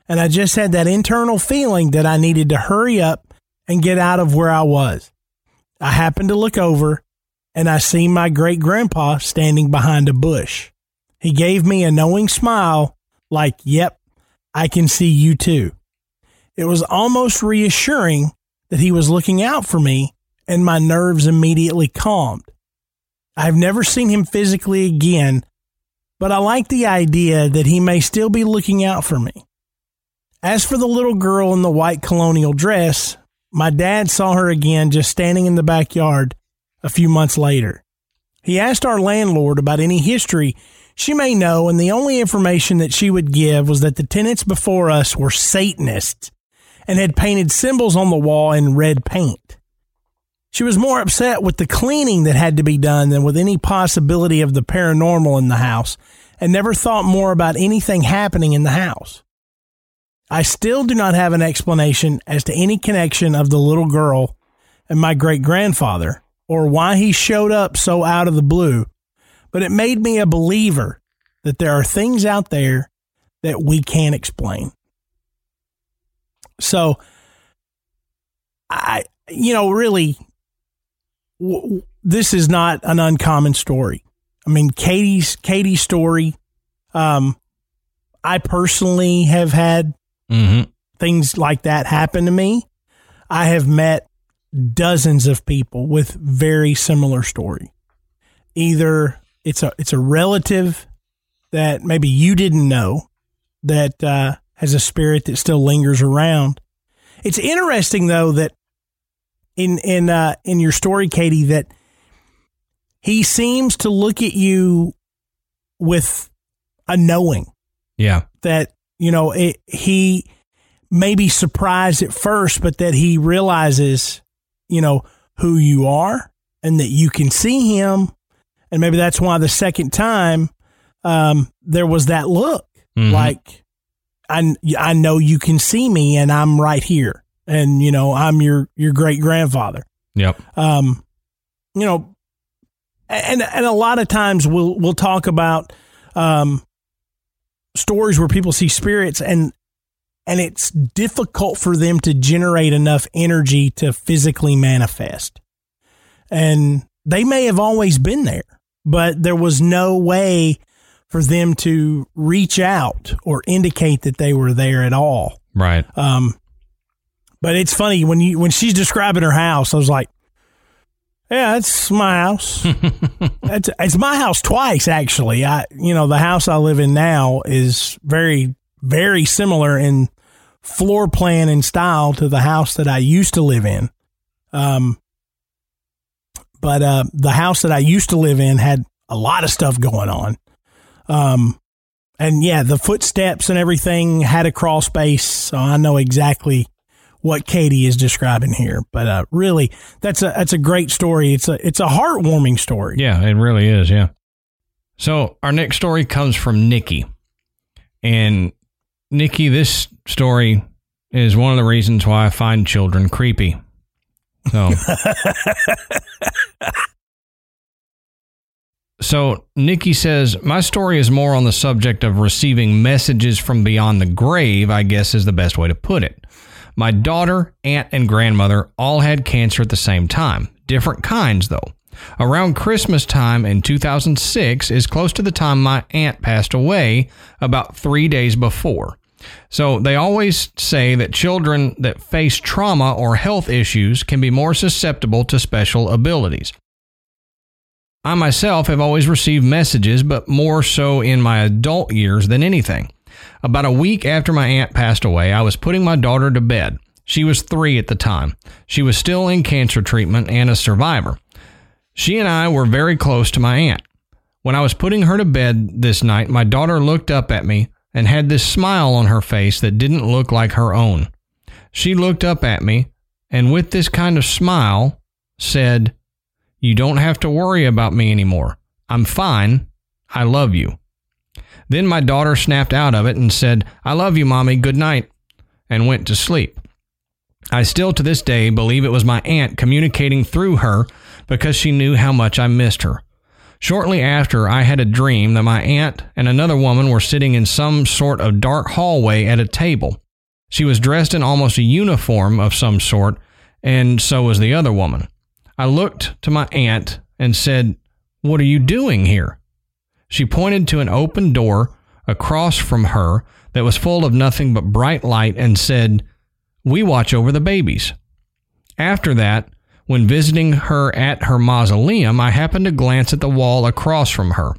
and I just had that internal feeling that I needed to hurry up and get out of where I was. I happened to look over and I seen my great grandpa standing behind a bush. He gave me a knowing smile, like, Yep, I can see you too. It was almost reassuring that he was looking out for me, and my nerves immediately calmed. I've never seen him physically again, but I like the idea that he may still be looking out for me. As for the little girl in the white colonial dress, my dad saw her again just standing in the backyard a few months later. He asked our landlord about any history she may know, and the only information that she would give was that the tenants before us were Satanists and had painted symbols on the wall in red paint. She was more upset with the cleaning that had to be done than with any possibility of the paranormal in the house, and never thought more about anything happening in the house. I still do not have an explanation as to any connection of the little girl and my great grandfather, or why he showed up so out of the blue, but it made me a believer that there are things out there that we can't explain. So, I, you know, really, w- this is not an uncommon story. I mean, Katie's Katie's story. Um, I personally have had Mm-hmm. things like that happen to me. I have met dozens of people with very similar story. Either it's a it's a relative that maybe you didn't know that uh, has a spirit that still lingers around. It's interesting though that in in uh, in your story, Katie, that he seems to look at you with a knowing Yeah. that you know it, he may be surprised at first, but that he realizes you know who you are and that you can see him, and maybe that's why the second time um, there was that look Mhm. like I I know you can see me and I'm right here, and you know I'm your your great grandfather. Yep. Um, you know, and and a lot of times we'll we'll talk about um, stories where people see spirits and and it's difficult for them to generate enough energy to physically manifest. And they may have always been there, but there was no way for them to reach out or indicate that they were there at all. Right. Um, but it's funny when you when she's describing her house, I was like, "Yeah, it's my house. it's it's my house twice actually. I you know the house I live in now is very very similar in floor plan and style to the house that I used to live in. Um, but uh, the house that I used to live in had a lot of stuff going on. Um, and yeah, the footsteps and everything had a crawl space, so I know exactly what Katie is describing here. But uh, really, that's a that's a great story. It's a it's a heartwarming story. Yeah, it really is. Yeah. So our next story comes from Nikki, and Nikki, this story is one of the reasons why I find children creepy. So. So, Nikki says, My story is more on the subject of receiving messages from beyond the grave, I guess is the best way to put it. My daughter, aunt, and grandmother all had cancer at the same time, different kinds though. Around Christmas time in 2006 is close to the time my aunt passed away, about three days before. So they always say that children that face trauma or health issues can be more susceptible to special abilities. I myself have always received messages, but more so in my adult years than anything. About a week after my aunt passed away, I was putting my daughter to bed. She was three at the time. She was still in cancer treatment and a survivor. She and I were very close to my aunt. When I was putting her to bed this night, my daughter looked up at me and had this smile on her face that didn't look like her own. She looked up at me and, with this kind of smile, said, You don't have to worry about me anymore. I'm fine. I love you. Then my daughter snapped out of it and said, I love you, Mommy. Good night, and went to sleep. I still to this day believe it was my aunt communicating through her because she knew how much I missed her. Shortly after, I had a dream that my aunt and another woman were sitting in some sort of dark hallway at a table. She was dressed in almost a uniform of some sort, and so was the other woman. I looked to my aunt and said, What are you doing here? She pointed to an open door across from her that was full of nothing but bright light and said, We watch over the babies. After that, when visiting her at her mausoleum, I happened to glance at the wall across from her.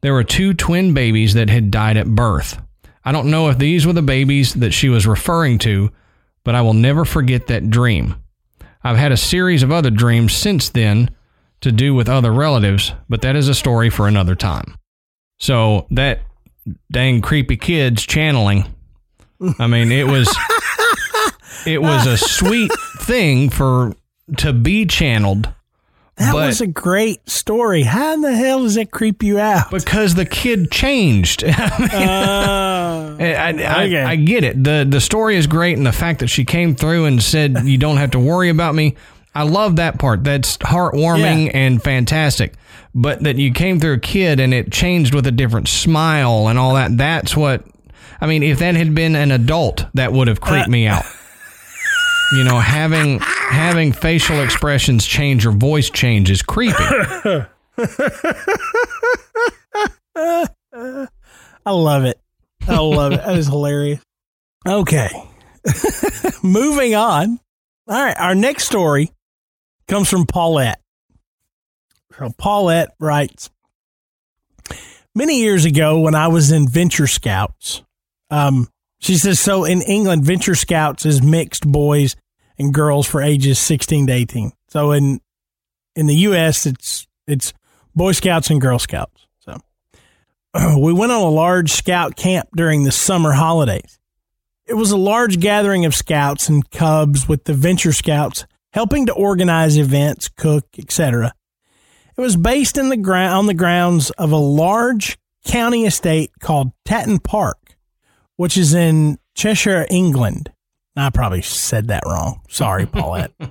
There were two twin babies that had died at birth. I don't know if these were the babies that she was referring to, but I will never forget that dream. I've had a series of other dreams since then to do with other relatives, but that is a story for another time. So that dang creepy kids channeling. I mean, it was it was a sweet thing for to be channeled That was a great story. How in the hell does that creep you out? because the kid changed. Uh, I, I, Okay. I, I get it. the The story is great, and the fact that she came through and said, "You don't have to worry about me." I love that part. That's heartwarming Yeah. and fantastic. But that you came through a kid and it changed with a different smile and all that. That's what. I mean, if that had been an adult, that would have creeped me out. You know, having having facial expressions change or voice change is creepy. I love it. I love it. That is hilarious. Okay. Moving on. All right. Our next story comes from Paulette. So Paulette writes Many years ago, when I was in Venture Scouts, um, she says, so in England, Venture Scouts is mixed boys and girls for ages 16 to 18. So in in the U.S., it's it's Boy Scouts and Girl Scouts. So we went on a large scout camp during the summer holidays. It was a large gathering of scouts and cubs with the venture scouts helping to organize events, cook, etc. It was based in the ground on the grounds of a large county estate called Tatton Park, which is in Cheshire, England. I probably said that wrong. Sorry, Paulette.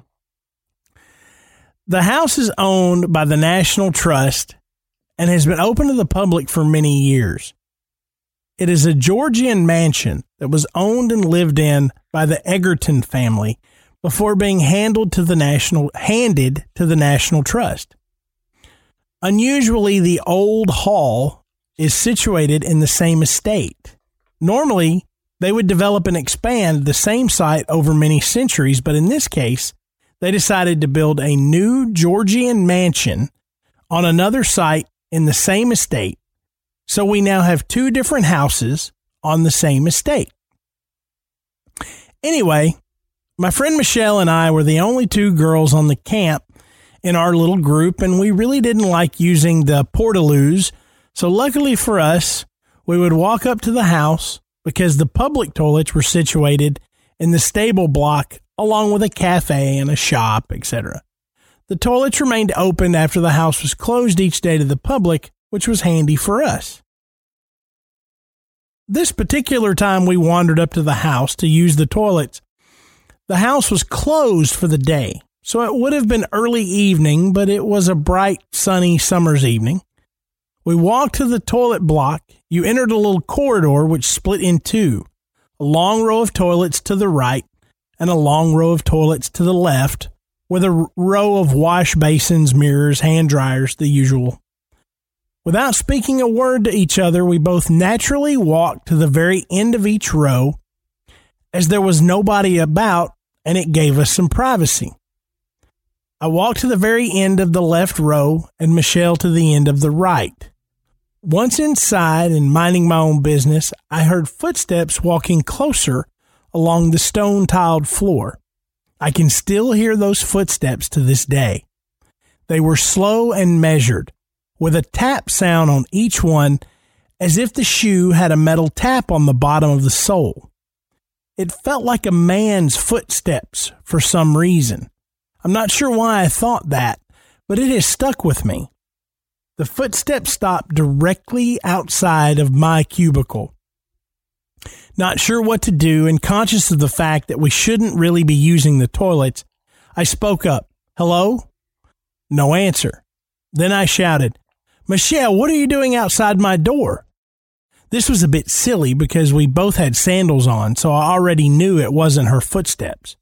The house is owned by the National Trust and has been open to the public for many years. It is a Georgian mansion that was owned and lived in by the Egerton family before being handled to the national handed to the National Trust. Unusually, the old hall is situated in the same estate. Normally, they would develop and expand the same site over many centuries, but in this case, they decided to build a new Georgian mansion on another site in the same estate. So we now have two different houses on the same estate. Anyway, my friend Michelle and I were the only two girls on the camp in our little group, and we really didn't like using the portaloos. So, luckily for us, we would walk up to the house because the public toilets were situated in the stable block along with a cafe and a shop, etc. The toilets remained open after the house was closed each day to the public, which was handy for us. This particular time we wandered up to the house to use the toilets, the house was closed for the day. So it would have been early evening, but it was a bright, sunny summer's evening. We walked to the toilet block. You entered a little corridor which split in two a long row of toilets to the right and a long row of toilets to the left, with a row of wash basins, mirrors, hand dryers, the usual. Without speaking a word to each other, we both naturally walked to the very end of each row, as there was nobody about and it gave us some privacy. I walked to the very end of the left row and Michelle to the end of the right. Once inside and minding my own business, I heard footsteps walking closer along the stone tiled floor. I can still hear those footsteps to this day. They were slow and measured, with a tap sound on each one as if the shoe had a metal tap on the bottom of the sole. It felt like a man's footsteps for some reason. I'm not sure why I thought that, but it has stuck with me. The footsteps stopped directly outside of my cubicle. Not sure what to do and conscious of the fact that we shouldn't really be using the toilets, I spoke up. Hello? No answer. Then I shouted, Michelle, what are you doing outside my door? This was a bit silly because we both had sandals on, so I already knew it wasn't her footsteps.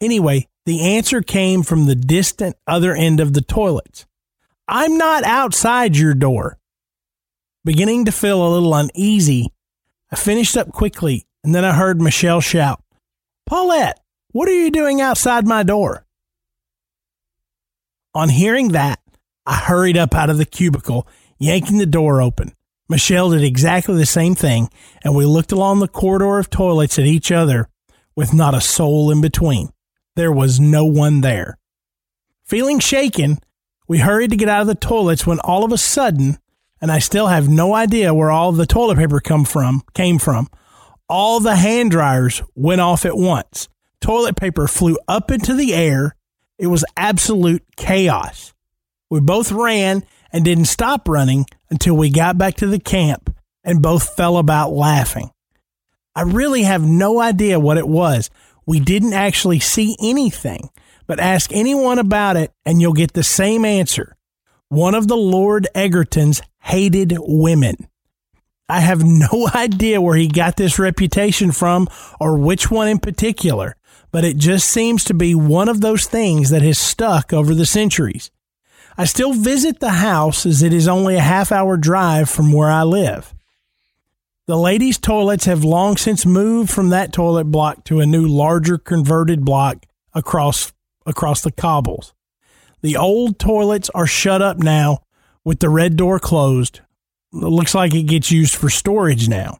Anyway, the answer came from the distant other end of the toilets. I'm not outside your door. Beginning to feel a little uneasy, I finished up quickly and then I heard Michelle shout, Paulette, what are you doing outside my door? On hearing that, I hurried up out of the cubicle, yanking the door open. Michelle did exactly the same thing, and we looked along the corridor of toilets at each other with not a soul in between. There was no one there. Feeling shaken, we hurried to get out of the toilets when all of a sudden, and I still have no idea where all the toilet paper come from, came from, all the hand dryers went off at once. Toilet paper flew up into the air. It was absolute chaos. We both ran and didn't stop running until we got back to the camp and both fell about laughing. I really have no idea what it was. We didn't actually see anything, but ask anyone about it and you'll get the same answer. One of the Lord Egertons hated women. I have no idea where he got this reputation from or which one in particular, but it just seems to be one of those things that has stuck over the centuries. I still visit the house as it is only a half hour drive from where I live. The ladies' toilets have long since moved from that toilet block to a new, larger converted block across across the cobbles. The old toilets are shut up now with the red door closed. It looks like it gets used for storage now.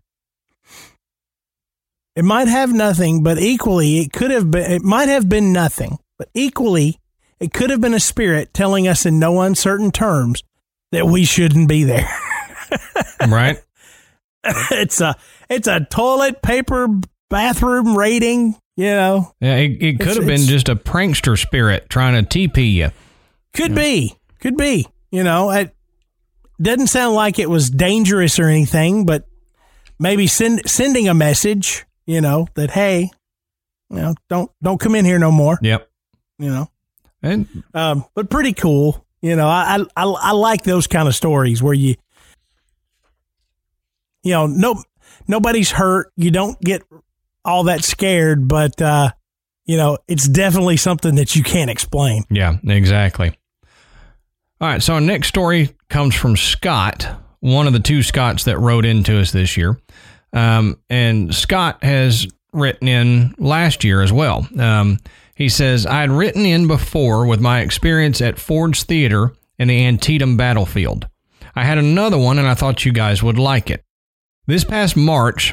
It might have nothing, but equally it could have been it might have been nothing, but equally it could have been a spirit telling us in no uncertain terms that we shouldn't be there. right? it's a it's a toilet paper bathroom rating, you know. Yeah, it, it could It's- have been just a prankster spirit trying to TP you. Could be. Could be. You know, it doesn't sound like it was dangerous or anything, but maybe send sending a message, you know, that hey, you know, don't don't come in here no more, Yep. you know. And Um, but pretty cool. You know, I, I I like those kind of stories where you, you know, no nobody's hurt. You don't get all that scared, but uh, you know, it's definitely something that you can't explain. Yeah, exactly. All right, so our next story comes from Scott, one of the two Scotts that wrote into us this year. Um, and Scott has written in last year as well. Um, he says, I had written in before with my experience at Ford's Theater and the Antietam battlefield. I had another one and I thought you guys would like it. This past March,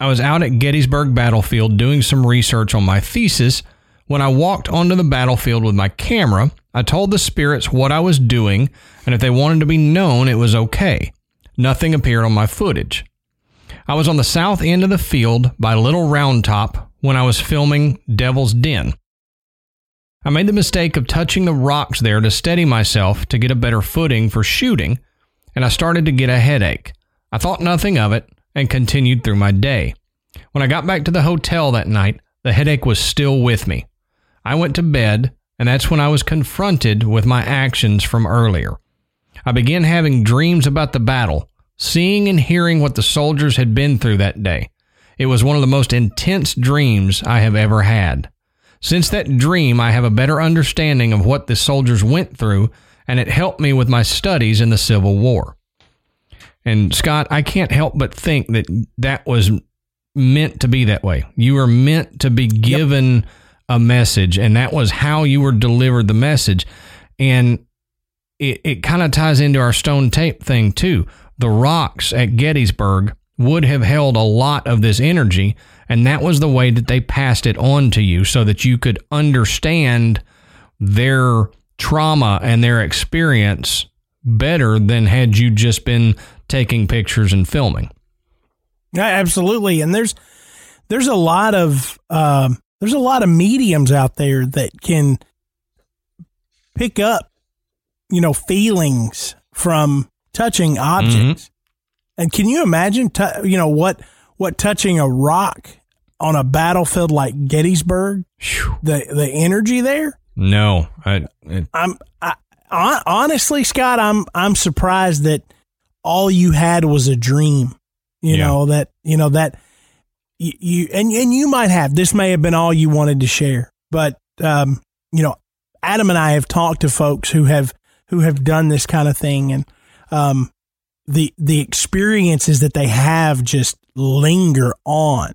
I was out at Gettysburg Battlefield doing some research on my thesis. When I walked onto the battlefield with my camera, I told the spirits what I was doing, and if they wanted to be known, it was okay. Nothing appeared on my footage. I was on the south end of the field by Little Round Top when I was filming Devil's Den. I made the mistake of touching the rocks there to steady myself to get a better footing for shooting, and I started to get a headache. I thought nothing of it and continued through my day. When I got back to the hotel that night, the headache was still with me. I went to bed, and that's when I was confronted with my actions from earlier. I began having dreams about the battle, seeing and hearing what the soldiers had been through that day. It was one of the most intense dreams I have ever had. Since that dream, I have a better understanding of what the soldiers went through, and it helped me with my studies in the Civil War. And Scott, I can't help but think that that was meant to be that way. You were meant to be given a message, and that was how you were delivered the message. And it, it kind of ties into our stone tape thing, too. The rocks at Gettysburg would have held a lot of this energy, and that was the way that they passed it on to you so that you could understand their trauma and their experience better than had you just been taking pictures and filming. Yeah, absolutely. And there's there's a lot of um, there's a lot of mediums out there that can pick up, you know, feelings from touching objects. And can you imagine, t- you know, what what touching a rock on a battlefield like Gettysburg, the the energy there? No, I, it, I'm I, hon- honestly, Scott, I'm I'm surprised that all you had was a dream. You Yeah. know that you know that you, you and and you might have this may have been all you wanted to share, but um, you know, Adam and I have talked to folks who have who have done this kind of thing, and um, the the experiences that they have just linger on.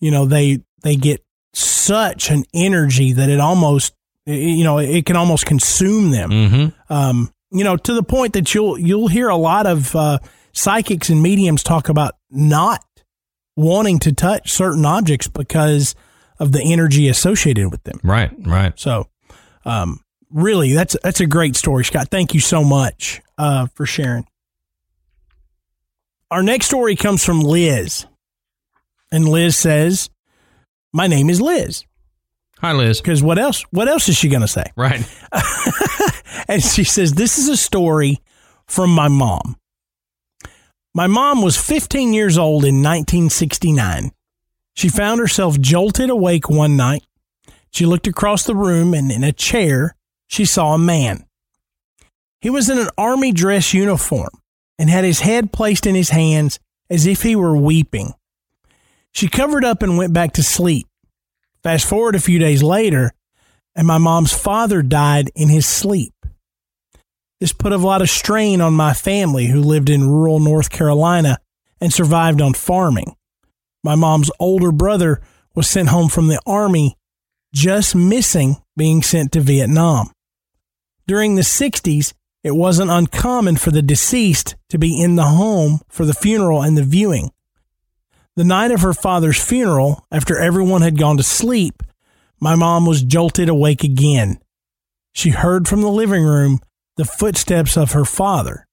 You know, they they get such an energy that it almost you know it can almost consume them mm-hmm. um, you know, to the point that you'll you'll hear a lot of uh, psychics and mediums talk about not wanting to touch certain objects because of the energy associated with them. right, right. So, um, really, that's that's a great story, Scott. Thank you so much uh, for sharing. Our next story comes from Liz, and Liz says, "My name is Liz." Hi, Liz. Because what else? What else is she going to say? Right. and she says, This is a story from my mom. My mom was 15 years old in 1969. She found herself jolted awake one night. She looked across the room and in a chair, she saw a man. He was in an army dress uniform and had his head placed in his hands as if he were weeping. She covered up and went back to sleep. Fast forward a few days later, and my mom's father died in his sleep. This put a lot of strain on my family who lived in rural North Carolina and survived on farming. My mom's older brother was sent home from the army, just missing being sent to Vietnam. During the 60s, it wasn't uncommon for the deceased to be in the home for the funeral and the viewing. The night of her father's funeral, after everyone had gone to sleep, my mom was jolted awake again. She heard from the living room the footsteps of her father.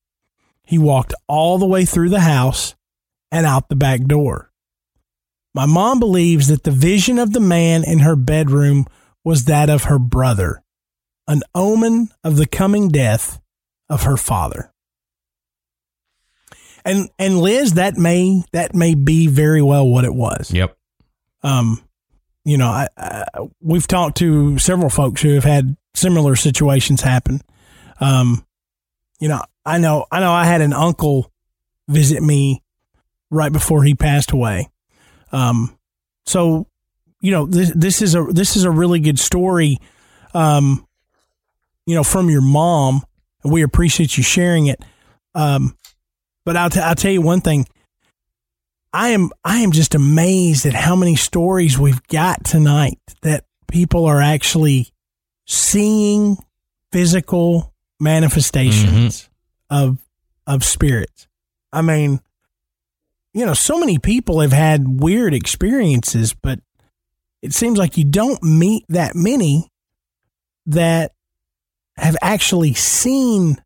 He walked all the way through the house and out the back door. My mom believes that the vision of the man in her bedroom was that of her brother, an omen of the coming death of her father. And and Liz, that may that may be very well what it was Yep. um, you know, I, I, we've talked to several folks who have had similar situations happen. Um, you know, I know, I know I had an uncle visit me right before he passed away. Um, so, you know, this, this is a, this is a really good story. Um, you know, from your mom we appreciate you sharing it. Um, but I'll, t- I'll tell you one thing. I am I am just amazed at how many stories we've got tonight that people are actually seeing physical manifestations of of spirits. I mean, you know, so many people have had weird experiences, but it seems like you don't meet that many that have actually seen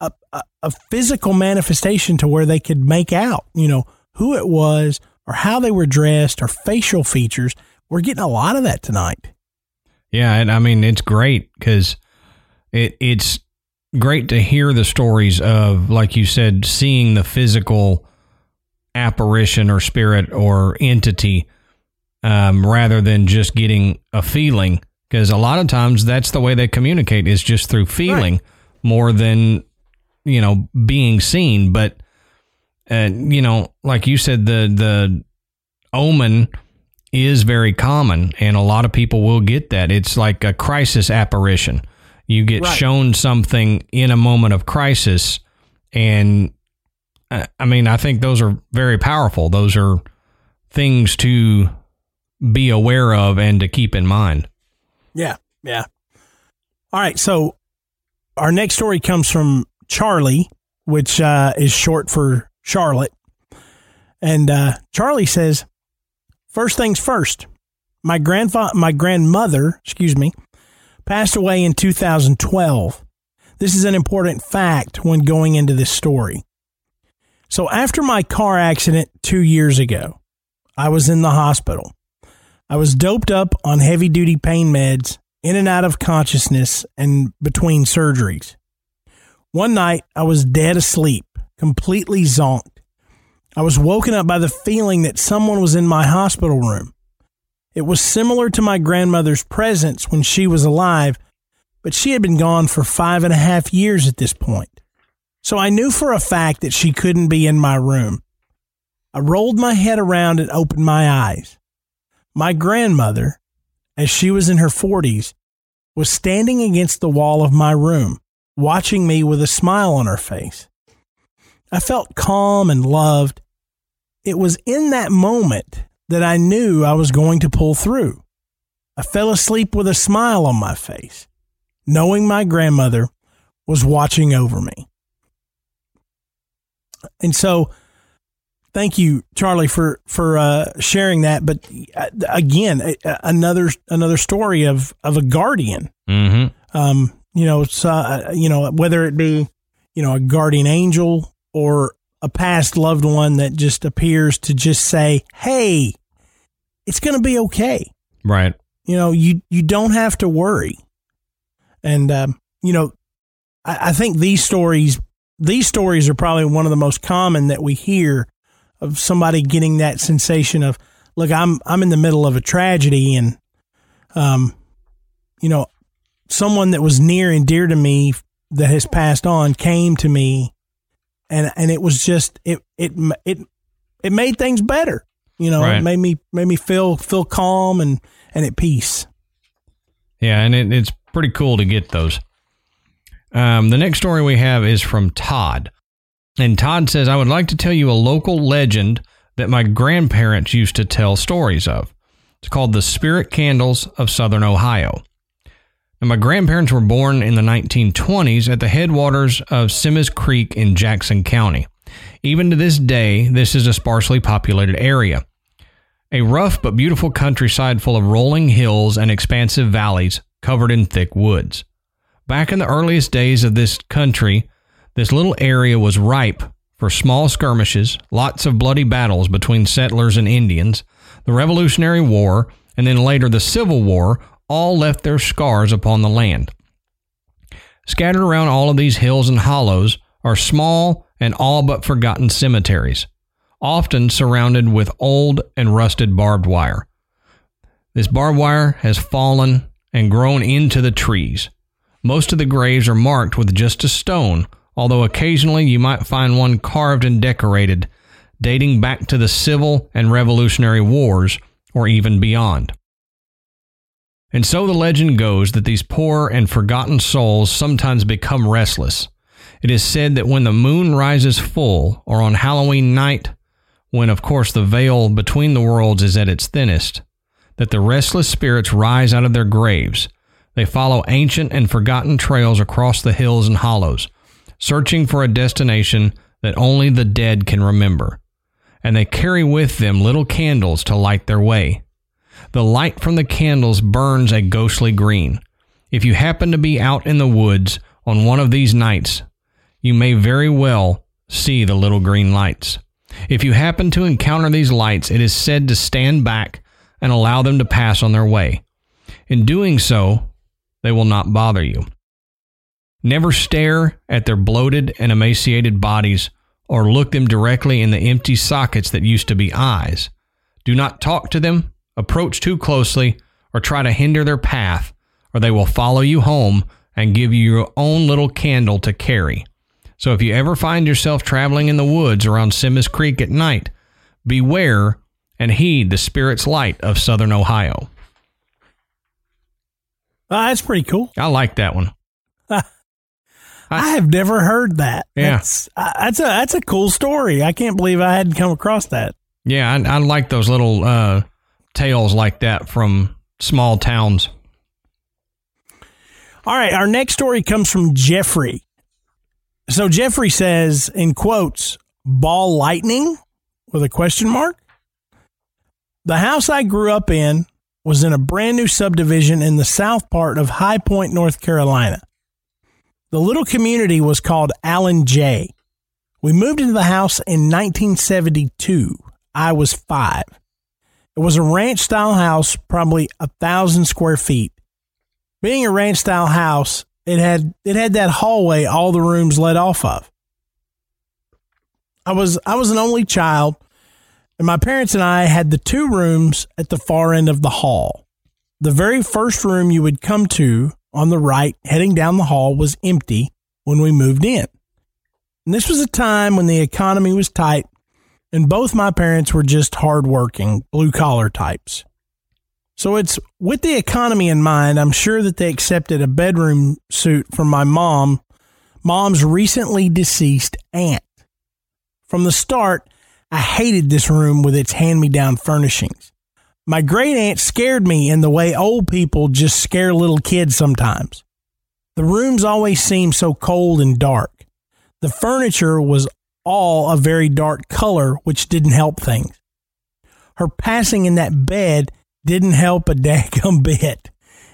a, a, a physical manifestation to where they could make out, you know, who it was or how they were dressed or facial features. We're getting a lot of that tonight. Yeah, and I mean it's great because it it's great to hear the stories of, like you said, seeing the physical apparition or spirit or entity um, rather than just getting a feeling. Because a lot of times that's the way they communicate is just through feeling more than you know being seen. But uh, you know, like you said, the the omen is very common, and a lot of people will get that. It's like a crisis apparition. You get Right. shown something in a moment of crisis, and uh, I mean, I think those are very powerful. Those are things to be aware of and to keep in mind. Yeah, yeah. All right, so our next story comes from Charlie, which uh, is short for Charlotte, and uh, Charlie says, first things first, my grandfather, my grandmother, excuse me, passed away in 2012. This is an important fact when going into this story. So after my car accident two years ago, I was in the hospital. I was doped up on heavy duty pain meds, in and out of consciousness, and between surgeries. One night, I was dead asleep, completely zonked. I was woken up by the feeling that someone was in my hospital room. It was similar to my grandmother's presence when she was alive, but she had been gone for five and a half years at this point. So I knew for a fact that she couldn't be in my room. I rolled my head around and opened my eyes. My grandmother, as she was in her 40s, was standing against the wall of my room, watching me with a smile on her face. I felt calm and loved. It was in that moment that I knew I was going to pull through. I fell asleep with a smile on my face, knowing my grandmother was watching over me. And so, thank you, Charlie, for for uh, sharing that. But uh, again, a- another another story of of a guardian. Mm-hmm. Um, you know, it's, uh, you know, whether it be you know a guardian angel or a past loved one that just appears to just say, "Hey, it's going to be okay." Right. You know, you you don't have to worry. And um, you know, I, I think these stories these stories are probably one of the most common that we hear of somebody getting that sensation of, look, I'm I'm in the middle of a tragedy and um, you know, someone that was near and dear to me that has passed on came to me and and it was just it it it it made things better. You know, Right. it made me made me feel feel calm and and at peace. Yeah, and it, it's pretty cool to get those. Um, the next story we have is from Todd. And Todd says, I would like to tell you a local legend that my grandparents used to tell stories of. It's called the Spirit Candles of Southern Ohio. And my grandparents were born in the 1920s at the headwaters of Symmes Creek in Jackson County. Even to this day, this is a sparsely populated area. A rough but beautiful countryside full of rolling hills and expansive valleys covered in thick woods. Back in the earliest days of this country, this little area was ripe for small skirmishes, lots of bloody battles between settlers and Indians, the Revolutionary War, and then later the Civil War all left their scars upon the land. Scattered around all of these hills and hollows are small and all but forgotten cemeteries, often surrounded with old and rusted barbed wire. This barbed wire has fallen and grown into the trees, Most of the graves are marked with just a stone, although occasionally you might find one carved and decorated, dating back to the Civil and Revolutionary Wars or even beyond. And so the legend goes that these poor and forgotten souls sometimes become restless. It is said that when the moon rises full, or on Halloween night, when of course the veil between the worlds is at its thinnest, that the restless spirits rise out of their graves. They follow ancient and forgotten trails across the hills and hollows, searching for a destination that only the dead can remember. And they carry with them little candles to light their way. The light from the candles burns a ghostly green. If you happen to be out in the woods on one of these nights, you may very well see the little green lights. If you happen to encounter these lights, it is said to stand back and allow them to pass on their way. In doing so, they will not bother you. Never stare at their bloated and emaciated bodies or look them directly in the empty sockets that used to be eyes. Do not talk to them, approach too closely, or try to hinder their path, or they will follow you home and give you your own little candle to carry. So if you ever find yourself traveling in the woods around Symmes Creek at night, beware and heed the spirit's light of southern Ohio. Uh, that's pretty cool. I like that one. I have never heard that. Yeah. That's, uh, that's a that's a cool story. I can't believe I hadn't come across that. Yeah, I, I like those little uh, tales like that from small towns. All right, our next story comes from Jeffrey. So Jeffrey says in quotes, "Ball lightning?" with a question mark. The house I grew up in was in a brand new subdivision in the south part of High Point, North Carolina. The little community was called Allen Jay. We moved into the house in 1972. I was five. It was a ranch style house, probably a thousand square feet. Being a ranch style house, it had it had that hallway all the rooms led off of. I was I was an only child, and my parents and I had the two rooms at the far end of the hall. The very first room you would come to on the right, heading down the hall, was empty when we moved in. And this was a time when the economy was tight, and both my parents were just hardworking, blue collar types. So it's with the economy in mind, I'm sure that they accepted a bedroom suit from my mom, mom's recently deceased aunt. From the start, I hated this room with its hand me down furnishings. My great aunt scared me in the way old people just scare little kids sometimes. The rooms always seemed so cold and dark. The furniture was all a very dark color, which didn't help things. Her passing in that bed didn't help a daggum bit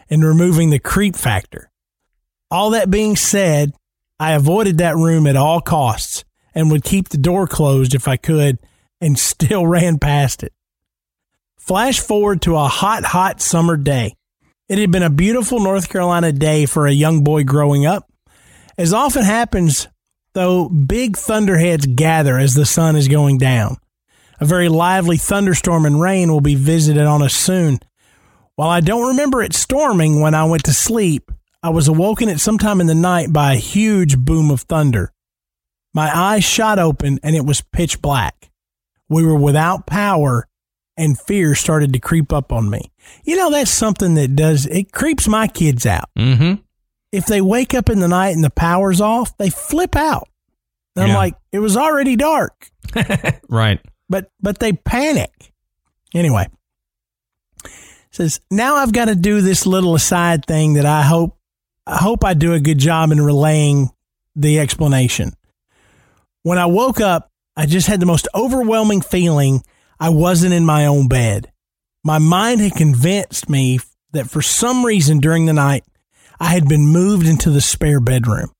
in removing the creep factor. All that being said, I avoided that room at all costs and would keep the door closed if I could and still ran past it. Flash forward to a hot, hot summer day. It had been a beautiful North Carolina day for a young boy growing up. As often happens, though, big thunderheads gather as the sun is going down. A very lively thunderstorm and rain will be visited on us soon. While I don't remember it storming when I went to sleep, I was awoken at some time in the night by a huge boom of thunder. My eyes shot open and it was pitch black. We were without power and fear started to creep up on me. You know, that's something that does, it creeps my kids out. Mm-hmm. If they wake up in the night and the power's off, they flip out. And I'm like, it was already dark Right. but but they panic. Anyway, says now I've got to do this little aside thing that I hope I hope I do a good job in relaying the explanation. When I woke up, I just had the most overwhelming feeling I wasn't in my own bed. My mind had convinced me that for some reason during the night I had been moved into the spare bedroom.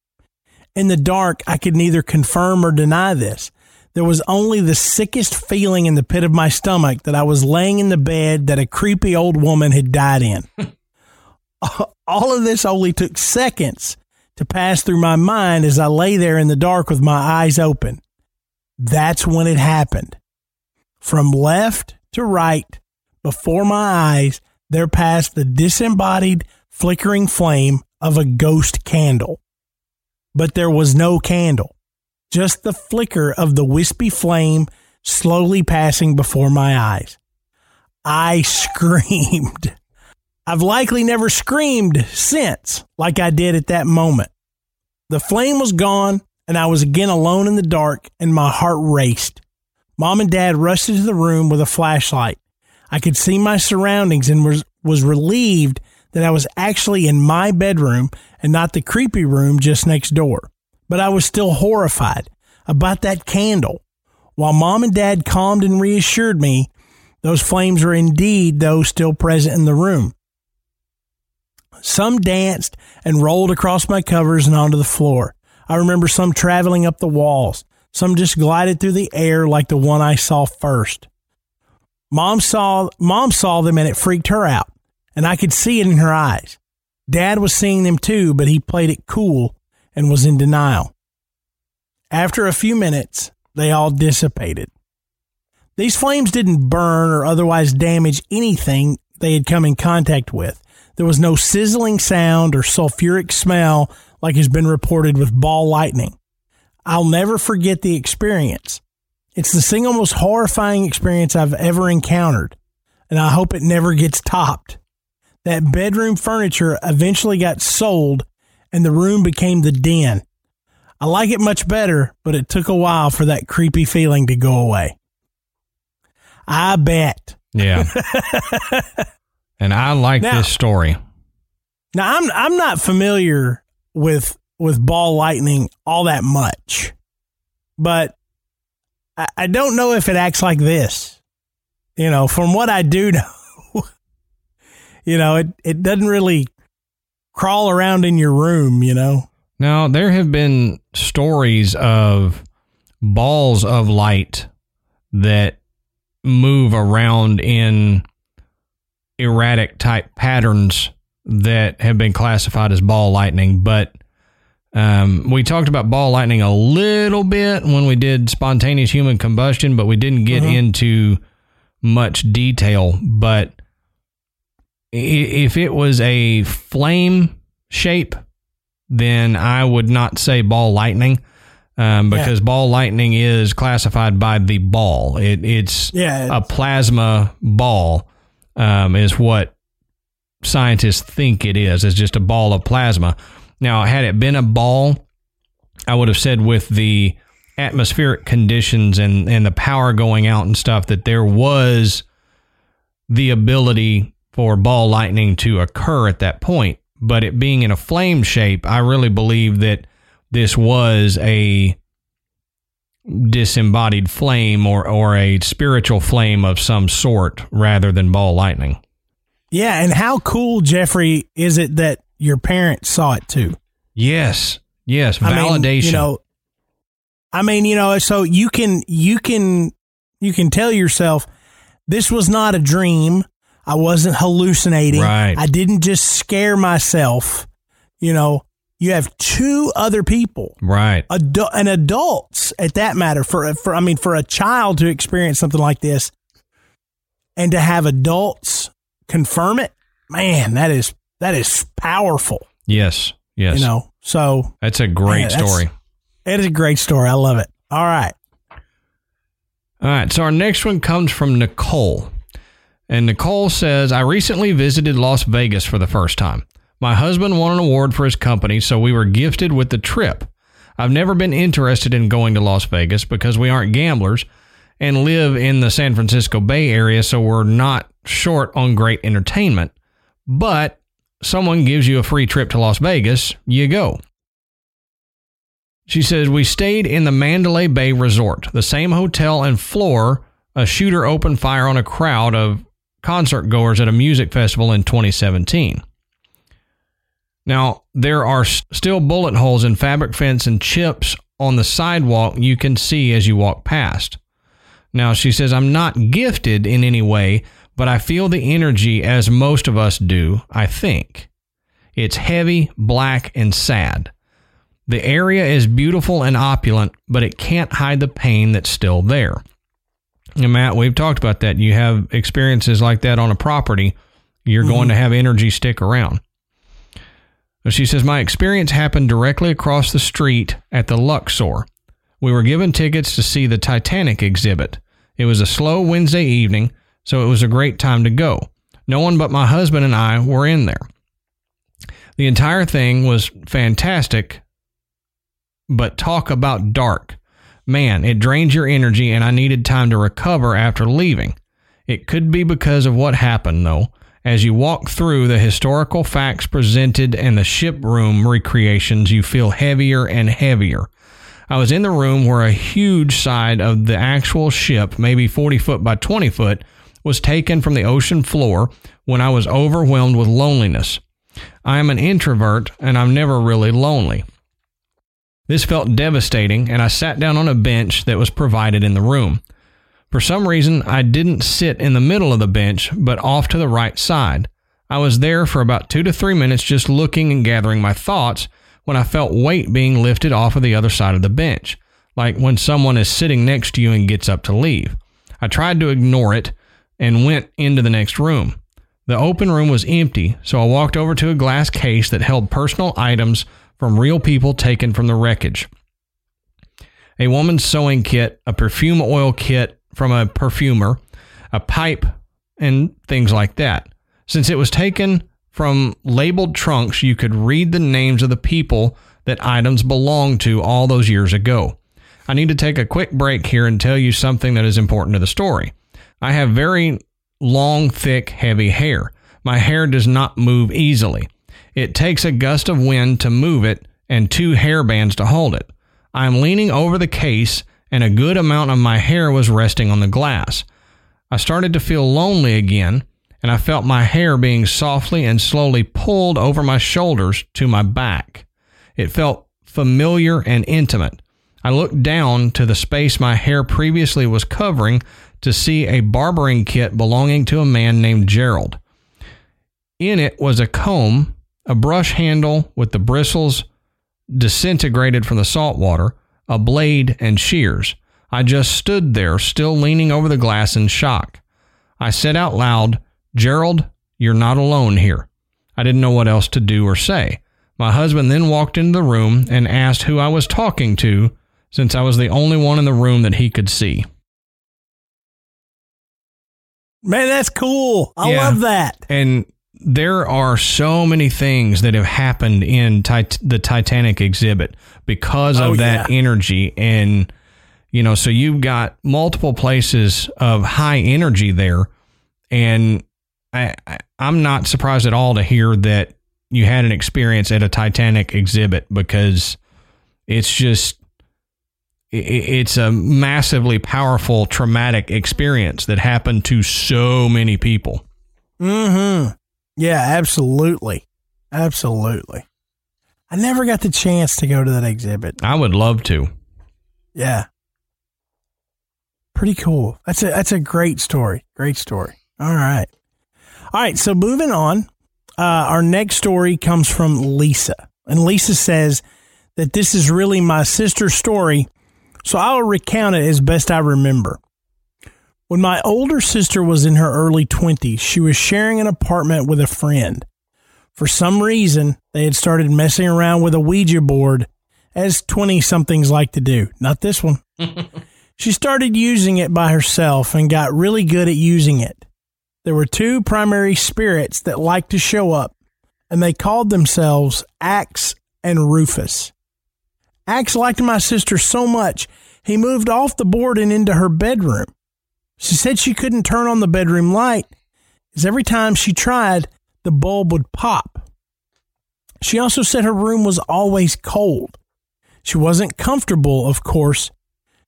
In the dark, I could neither confirm or deny this. There was only the sickest feeling in the pit of my stomach that I was laying in the bed that a creepy old woman had died in. All of this only took seconds to pass through my mind as I lay there in the dark with my eyes open. That's when it happened. From left to right, before my eyes, there passed the disembodied, flickering flame of a ghost candle. But there was no candle, just the flicker of the wispy flame slowly passing before my eyes. I screamed. I've likely never screamed since like I did at that moment. The flame was gone, and I was again alone in the dark, and my heart raced. Mom and Dad rushed into the room with a flashlight. I could see my surroundings and was, was relieved that I was actually in my bedroom and not the creepy room just next door. But I was still horrified about that candle. While Mom and Dad calmed and reassured me, those flames were indeed those still present in the room. Some danced and rolled across my covers and onto the floor. I remember some traveling up the walls. Some just glided through the air like the one I saw first. Mom saw mom saw them and it freaked her out, and I could see it in her eyes. Dad was seeing them too, but he played it cool and was in denial. After a few minutes, they all dissipated. These flames didn't burn or otherwise damage anything they had come in contact with. There was no sizzling sound or sulfuric smell like has been reported with ball lightning. I'll never forget the experience. It's the single most horrifying experience I've ever encountered, and I hope it never gets topped. That bedroom furniture eventually got sold, and the room became the den. I like it much better, but it took a while for that creepy feeling to go away. I bet. Yeah. and I like Now- this story. Now I'm I'm not familiar with with ball lightning all that much, but I, I don't know if it acts like this. You know, from what I do know, you know, it, it doesn't really crawl around in your room, you know. Now, there have been stories of balls of light that move around in erratic type patterns that have been classified as ball lightning. But um, we talked about ball lightning a little bit when we did spontaneous human combustion, but we didn't get into much detail. But if it was a flame shape, then I would not say ball lightning um, because ball lightning is classified by the ball. It, it's Yeah, a plasma ball um, is what scientists think it is. It's just a ball of plasma. Now, had it been a ball, I would have said with the atmospheric conditions and, and the power going out and stuff that there was the ability for ball lightning to occur at that point. But it being in a flame shape, I really believe that this was a disembodied flame or, or a spiritual flame of some sort rather than ball lightning. yeah. And how cool, Jeffrey, is it that your parents saw it too? Yes. Yes. Validation. I mean, you know, I mean, you know, so you can you can you can tell yourself this was not a dream. I wasn't hallucinating. Right. I didn't just scare myself. You know, you have two other people, right. adu- and adults at that matter. For for I mean, for a child to experience something like this, and to have adults confirm it, man, that is that is powerful. Yes. Yes. You know, so That's a great Yeah, that's- story. it is a great story. I love it. All right. All right, so our next one comes from Nicole. And Nicole says, I recently visited Las Vegas for the first time. My husband won an award for his company, so we were gifted with the trip. I've never been interested in going to Las Vegas because we aren't gamblers and live in the San Francisco Bay Area, so we're not short on great entertainment. But someone gives you a free trip to Las Vegas, you go. She says, We stayed in the Mandalay Bay Resort, the same hotel and floor a shooter opened fire on a crowd of concert goers at a music festival in 2017. Now, there are still bullet holes in fabric fence and chips on the sidewalk you can see as you walk past. Now, she says, I'm not gifted in any way, but I feel the energy as most of us do, I think. It's heavy, black, and sad. The area is beautiful and opulent, but it can't hide the pain that's still there. And Matt, we've talked about that. You have experiences like that on a property, you're going mm-hmm. to have energy stick around. She says, My experience happened directly across the street at the Luxor. We were given tickets to see the Titanic exhibit. It was a slow Wednesday evening, so it was a great time to go. No one but my husband and I were in there. The entire thing was fantastic, but talk about dark. Man, it drains your energy, and I needed time to recover after leaving. It could be because of what happened, though. As you walk through the historical facts presented and the ship room recreations, you feel heavier and heavier. I was in the room where a huge side of the actual ship, maybe 40 foot by 20 foot, was taken from the ocean floor when I was overwhelmed with loneliness. I am an introvert and I'm never really lonely. This felt devastating, and I sat down on a bench that was provided in the room. For some reason, I didn't sit in the middle of the bench, but off to the right side. I was there for about two to three minutes just looking and gathering my thoughts when I felt weight being lifted off of the other side of the bench, like when someone is sitting next to you and gets up to leave. I tried to ignore it and went into the next room. The open room was empty, so I walked over to a glass case that held personal items from real people taken from the wreckage. A woman's sewing kit, a perfume oil kit from a perfumer, a pipe, and things like that. Since it was taken from labeled trunks, you could read the names of the people that items belonged to all those years ago. I need to take a quick break here and tell you something that is important to the story. I have very long, thick, heavy hair. My hair does not move easily. It takes a gust of wind to move it and two hair bands to hold it. I am leaning over the case, and a good amount of my hair was resting on the glass. I started to feel lonely again, and I felt my hair being softly and slowly pulled over my shoulders to my back. It felt familiar and intimate. I looked down to the space my hair previously was covering to see a barbering kit belonging to a man named Gerald. In it was a comb, a brush handle with the bristles disintegrated from the salt water, a blade, and shears. I just stood there, still leaning over the glass in shock. I said out loud, Gerald, you're not alone here. I didn't know what else to do or say. My husband then walked into the room and asked who I was talking to, since I was the only one in the room that he could see. Man, that's cool. I Yeah. love that. And there are so many things that have happened in tit- the Titanic exhibit because of Oh, that yeah. energy. And, you know, so you've got multiple places of high energy there. And I, I, I'm not surprised at all to hear that you had an experience at a Titanic exhibit because it's just, it's a massively powerful traumatic experience that happened to so many people. Mm-hmm. Yeah, absolutely. Absolutely. I never got the chance to go to that exhibit. I would love to. Yeah. Pretty cool. That's a that's a great story. Great story. All right. All right, so moving on. Uh, our next story comes from Lisa. And Lisa says that this is really my sister's story, so I'll recount it as best I remember. When my older sister was in her early 20s, she was sharing an apartment with a friend. For some reason, they had started messing around with a Ouija board, as 20 somethings like to do. Not this one. she started using it by herself and got really good at using it. There were two primary spirits that liked to show up, and they called themselves Axe and Rufus. Axe liked my sister so much, he moved off the board and into her bedroom. She said she couldn't turn on the bedroom light, as every time she tried, the bulb would pop. She also said her room was always cold. She wasn't comfortable, of course,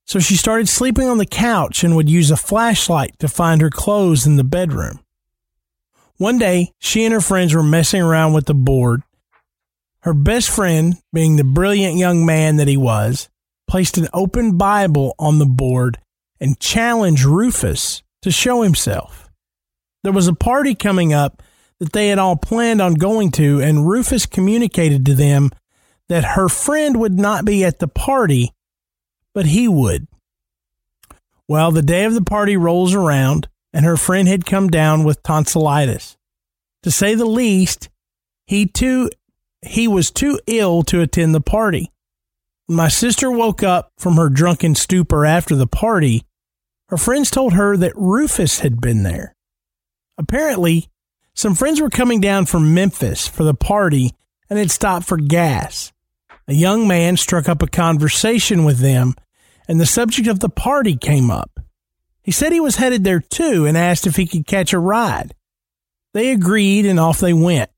so she started sleeping on the couch and would use a flashlight to find her clothes in the bedroom. One day, she and her friends were messing around with the board. Her best friend, being the brilliant young man that he was, placed an open Bible on the board and challenged Rufus to show himself. There was a party coming up that they had all planned on going to, and Rufus communicated to them that her friend would not be at the party, but he would. Well, the day of the party rolls around, and her friend had come down with tonsillitis. To say the least, he too he was too ill to attend the party. My sister woke up from her drunken stupor after the party. Her friends told her that Rufus had been there. Apparently, some friends were coming down from Memphis for the party and had stopped for gas. A young man struck up a conversation with them, and the subject of the party came up. He said he was headed there too and asked if he could catch a ride. They agreed and off they went.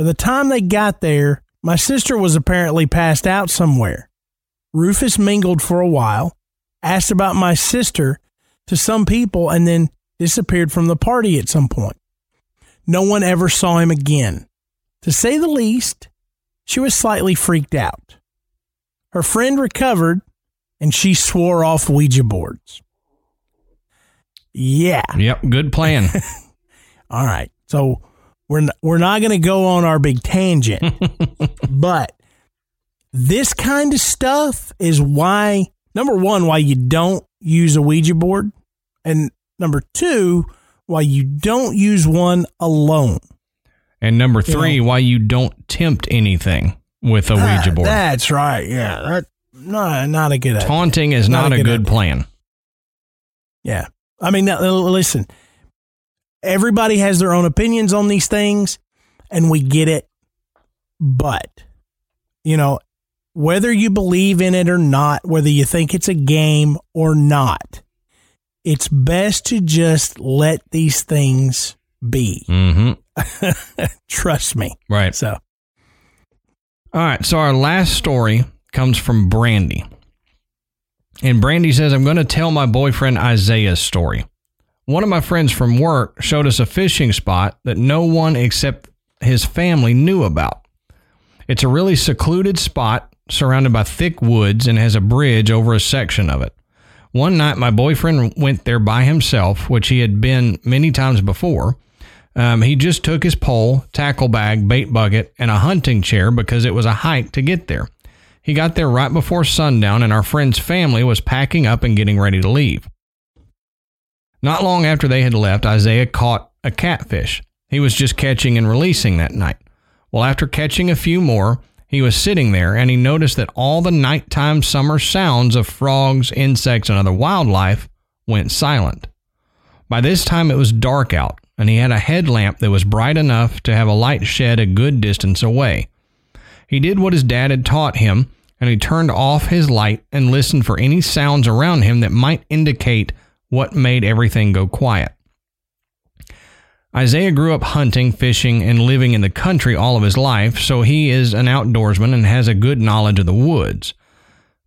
By the time they got there, my sister was apparently passed out somewhere. Rufus mingled for a while, asked about my sister to some people, and then disappeared from the party at some point. No one ever saw him again. To say the least, she was slightly freaked out. Her friend recovered and she swore off Ouija boards. Yeah. Yep, good plan. All right. So we're n- we're not going to go on our big tangent, but this kind of stuff is why number one why you don't use a Ouija board, and number two why you don't use one alone. and number three, why you don't tempt anything with a Ouija Ah, board. That's right. Yeah. That, no, not a good idea. Taunting is Not not, a a good good plan. Yeah. I mean, now, listen, everybody has their own opinions on these things, and we get it. But, you know, whether you believe in it or not, whether you think it's a game or not, it's best to just let these things be. Mm-hmm. Trust me. Right. So, All right. So our last story comes from Brandy. And Brandy says, I'm going to tell my boyfriend Isaiah's story. One of my friends from work showed us a fishing spot that no one except his family knew about. It's a really secluded spot surrounded by thick woods and has a bridge over a section of it. One night, my boyfriend went there by himself, which he had been many times before. Um, he just took his pole, tackle bag, bait bucket, and a hunting chair because it was a hike to get there. He got there right before sundown, and our friend's family was packing up and getting ready to leave. Not long after they had left, Isaiah caught a catfish. He was just catching and releasing that night. Well, after catching a few more, he was sitting there and he noticed that all the nighttime summer sounds of frogs, insects, and other wildlife went silent. By this time, it was dark out, and he had a headlamp that was bright enough to have a light shed a good distance away. He did what his dad had taught him, and he turned off his light and listened for any sounds around him that might indicate what made everything go quiet. Isaiah grew up hunting, fishing, and living in the country all of his life, so he is an outdoorsman and has a good knowledge of the woods.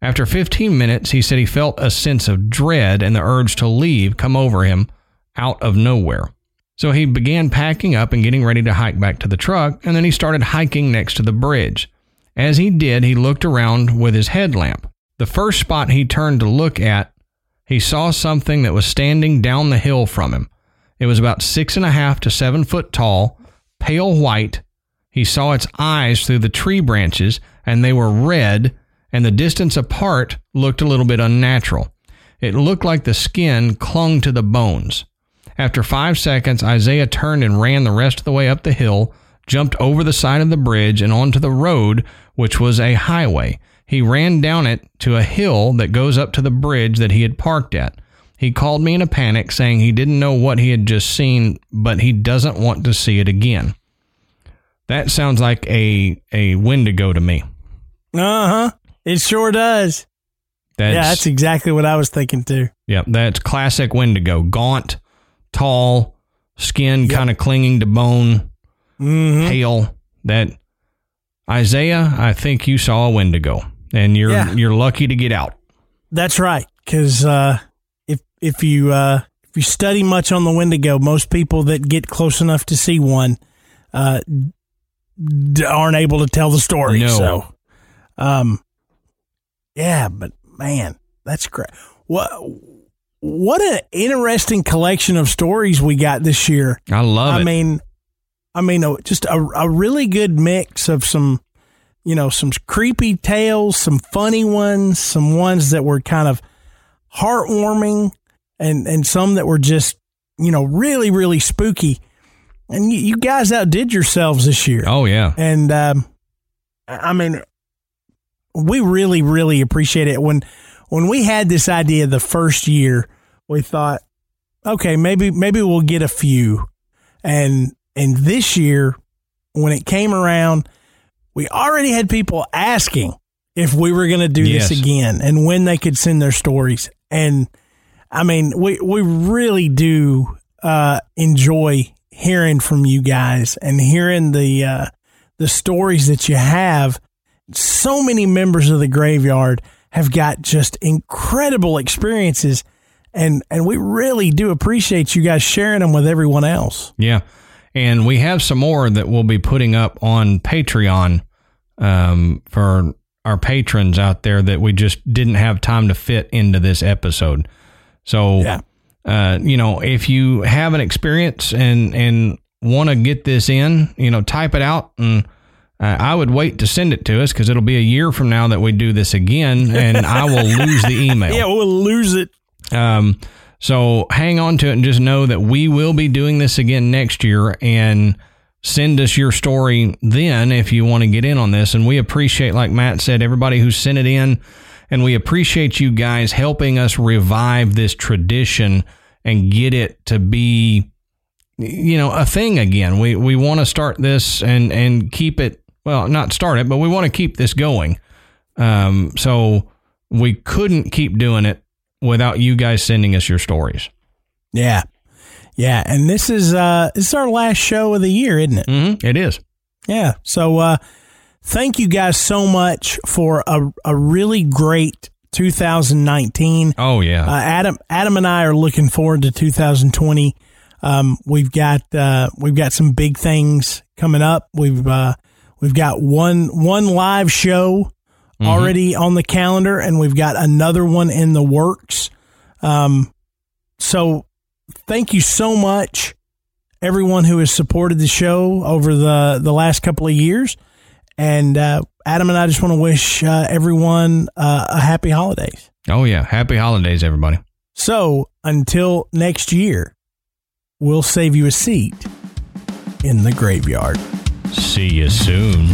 After 15 minutes, he said he felt a sense of dread and the urge to leave come over him out of nowhere. So he began packing up and getting ready to hike back to the truck, and then he started hiking next to the bridge. As he did, he looked around with his headlamp. The first spot he turned to look at, he saw something that was standing down the hill from him. It was about six and a half to seven foot tall, pale white. He saw its eyes through the tree branches, and they were red, and the distance apart looked a little bit unnatural. It looked like the skin clung to the bones. After five seconds, Isaiah turned and ran the rest of the way up the hill, jumped over the side of the bridge and onto the road, which was a highway. He ran down it to a hill that goes up to the bridge that he had parked at. He called me in a panic, saying he didn't know what he had just seen, but he doesn't want to see it again. That sounds like a, a Wendigo to me. uh huh. It sure does. That's, yeah, that's exactly what I was thinking too. Yep, that's classic Wendigo. Gaunt, tall, skin kind of clinging to bone, Mm-hmm. pale. That Isaiah, I think you saw a Wendigo, and you're Yeah. you're lucky to get out. That's right. Because uh, if if you uh, if you study much on the Wendigo, most people that get close enough to see one uh, d- aren't able to tell the story. No. So, um, yeah, but man, that's great. What what an interesting collection of stories we got this year. I love I it. mean, I mean, uh, just a, a really good mix of some, you know, some creepy tales, some funny ones, some ones that were kind of heartwarming, and and some that were just, you know, really really spooky. And you, you guys outdid yourselves this year. oh yeah, And um, I mean, we really, really appreciate it. When when we had this idea the first year, we thought, okay, maybe maybe we'll get a few, and and this year, when it came around, we already had people asking if we were going to do Yes. this again and when they could send their stories. And I mean, we we really do uh, enjoy hearing from you guys and hearing the uh, the stories that you have. So many members of the graveyard have got just incredible experiences, and and we really do appreciate you guys sharing them with everyone else. Yeah. And we have some more that we'll be putting up on Patreon um, for our patrons out there that we just didn't have time to fit into this episode. So, Yeah. uh, you know, if you have an experience and, and want to get this in, you know, type it out and uh, I would wait to send it to us because it'll be a year from now that we do this again and I will lose the email. Yeah, we'll lose it. Um, so hang on to it and just know that we will be doing this again next year and send us your story then if you want to get in on this. And we appreciate, like Matt said, everybody who sent it in. And we appreciate you guys helping us revive this tradition and get it to be, you know, a thing again. We we want to start this and and keep it. Well, not start it, but we want to keep this going. Um, so we couldn't keep doing it without you guys sending us your stories. Yeah. Yeah. And this is uh this is our last show of the year, isn't it? Mm-hmm. It is. Yeah. So uh thank you guys so much for a, a really great 2019. Oh yeah. Uh, Adam Adam and I are looking forward to 2020. Um, we've got uh, we've got some big things coming up. We've uh, we've got one one live show already on the calendar, and we've got another one in the works. Um, so thank you so much, everyone who has supported the show over the the last couple of years. And uh, Adam and I just want to wish uh, everyone uh, a happy holidays. oh yeah. Happy holidays, everybody. So until next year, we'll save you a seat in the graveyard. See you soon.